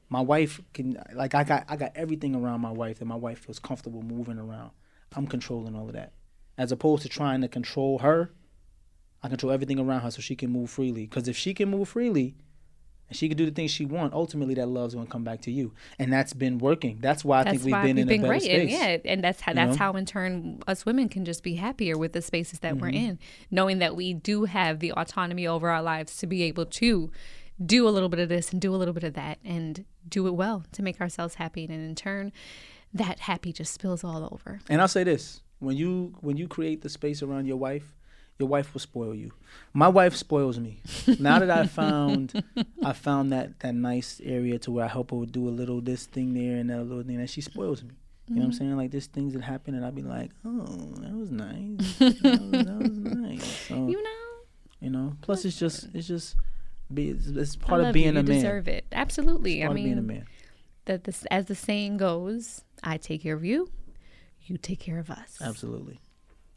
My wife can, like, I got, I got everything around my wife, and my wife feels comfortable moving around. I'm controlling all of that, as opposed to trying to control her. I control everything around her so she can move freely. Because if she can move freely, and she can do the things she wants, ultimately that love's gonna come back to you, and that's been working. That's why I that's think we've why been we've in been a better great. space. And yeah, and that's how You that's know? how in turn us women can just be happier with the spaces that we're Mm-hmm. in, knowing that we do have the autonomy over our lives to be able to do a little bit of this and do a little bit of that and do it well to make ourselves happy and in turn that happy just spills all over. And I'll say this: when you when you create the space around your wife, your wife will spoil you. My wife spoils me. now that I *laughs* found I found that that nice area to where I help her do a little this thing there and that little thing, and she spoils me. You know what I'm Mm-hmm. saying? Like there's things that happen, and I'd be like, "Oh, that was nice. *laughs* That was, that was nice." So, You know, you know. Plus, it's just it's just be it's, it's part of being you. a you man. deserve it. Absolutely. I of being a mean, man. that this as the saying goes, I take care of you, you take care of us. Absolutely.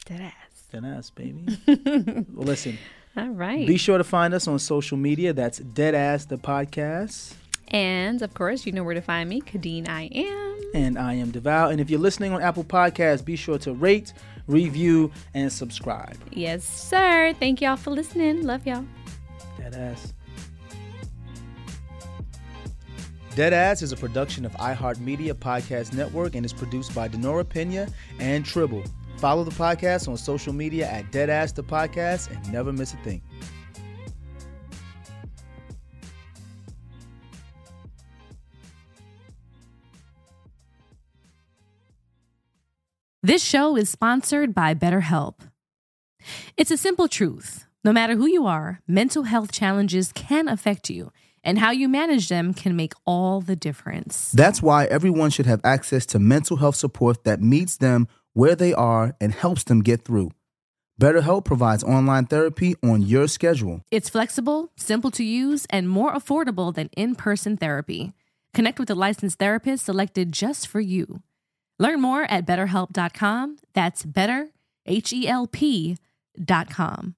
Dead ass. Then ass, baby. *laughs* well, listen. All right. Be sure to find us on social media. That's Dead Ass the podcast. And of course, you know where to find me, Khadeen I am. And I am Devale. And if you're listening on Apple Podcasts, be sure to rate, review, and subscribe. Yes, sir. Thank y'all for listening. Love y'all. Dead ass. Dead Ass is a production of iHeartMedia Podcast Network and is produced by Denora Pena and Tribble. Follow the podcast on social media at Deadass the Podcast and never miss a thing. This show is sponsored by BetterHelp. It's a simple truth. No matter who you are, mental health challenges can affect you, and how you manage them can make all the difference. That's why everyone should have access to mental health support that meets them where they are and helps them get through. BetterHelp provides online therapy on your schedule. It's flexible, simple to use, and more affordable than in person therapy. Connect with a licensed therapist selected just for you. Learn more at betterhelp.com. That's better, H E L P.com.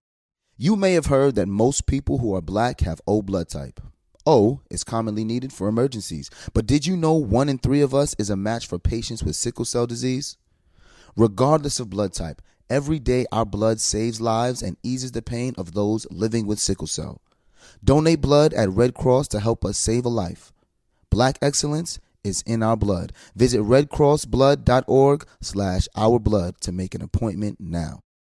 You may have heard that most people who are black have O blood type. O is commonly needed for emergencies, but did you know one in three of us is a match for patients with sickle cell disease? Regardless of blood type, every day our blood saves lives and eases the pain of those living with sickle cell. Donate blood at Red Cross to help us save a life. Black excellence is in our blood. Visit redcrossblood.org slash our blood to make an appointment now.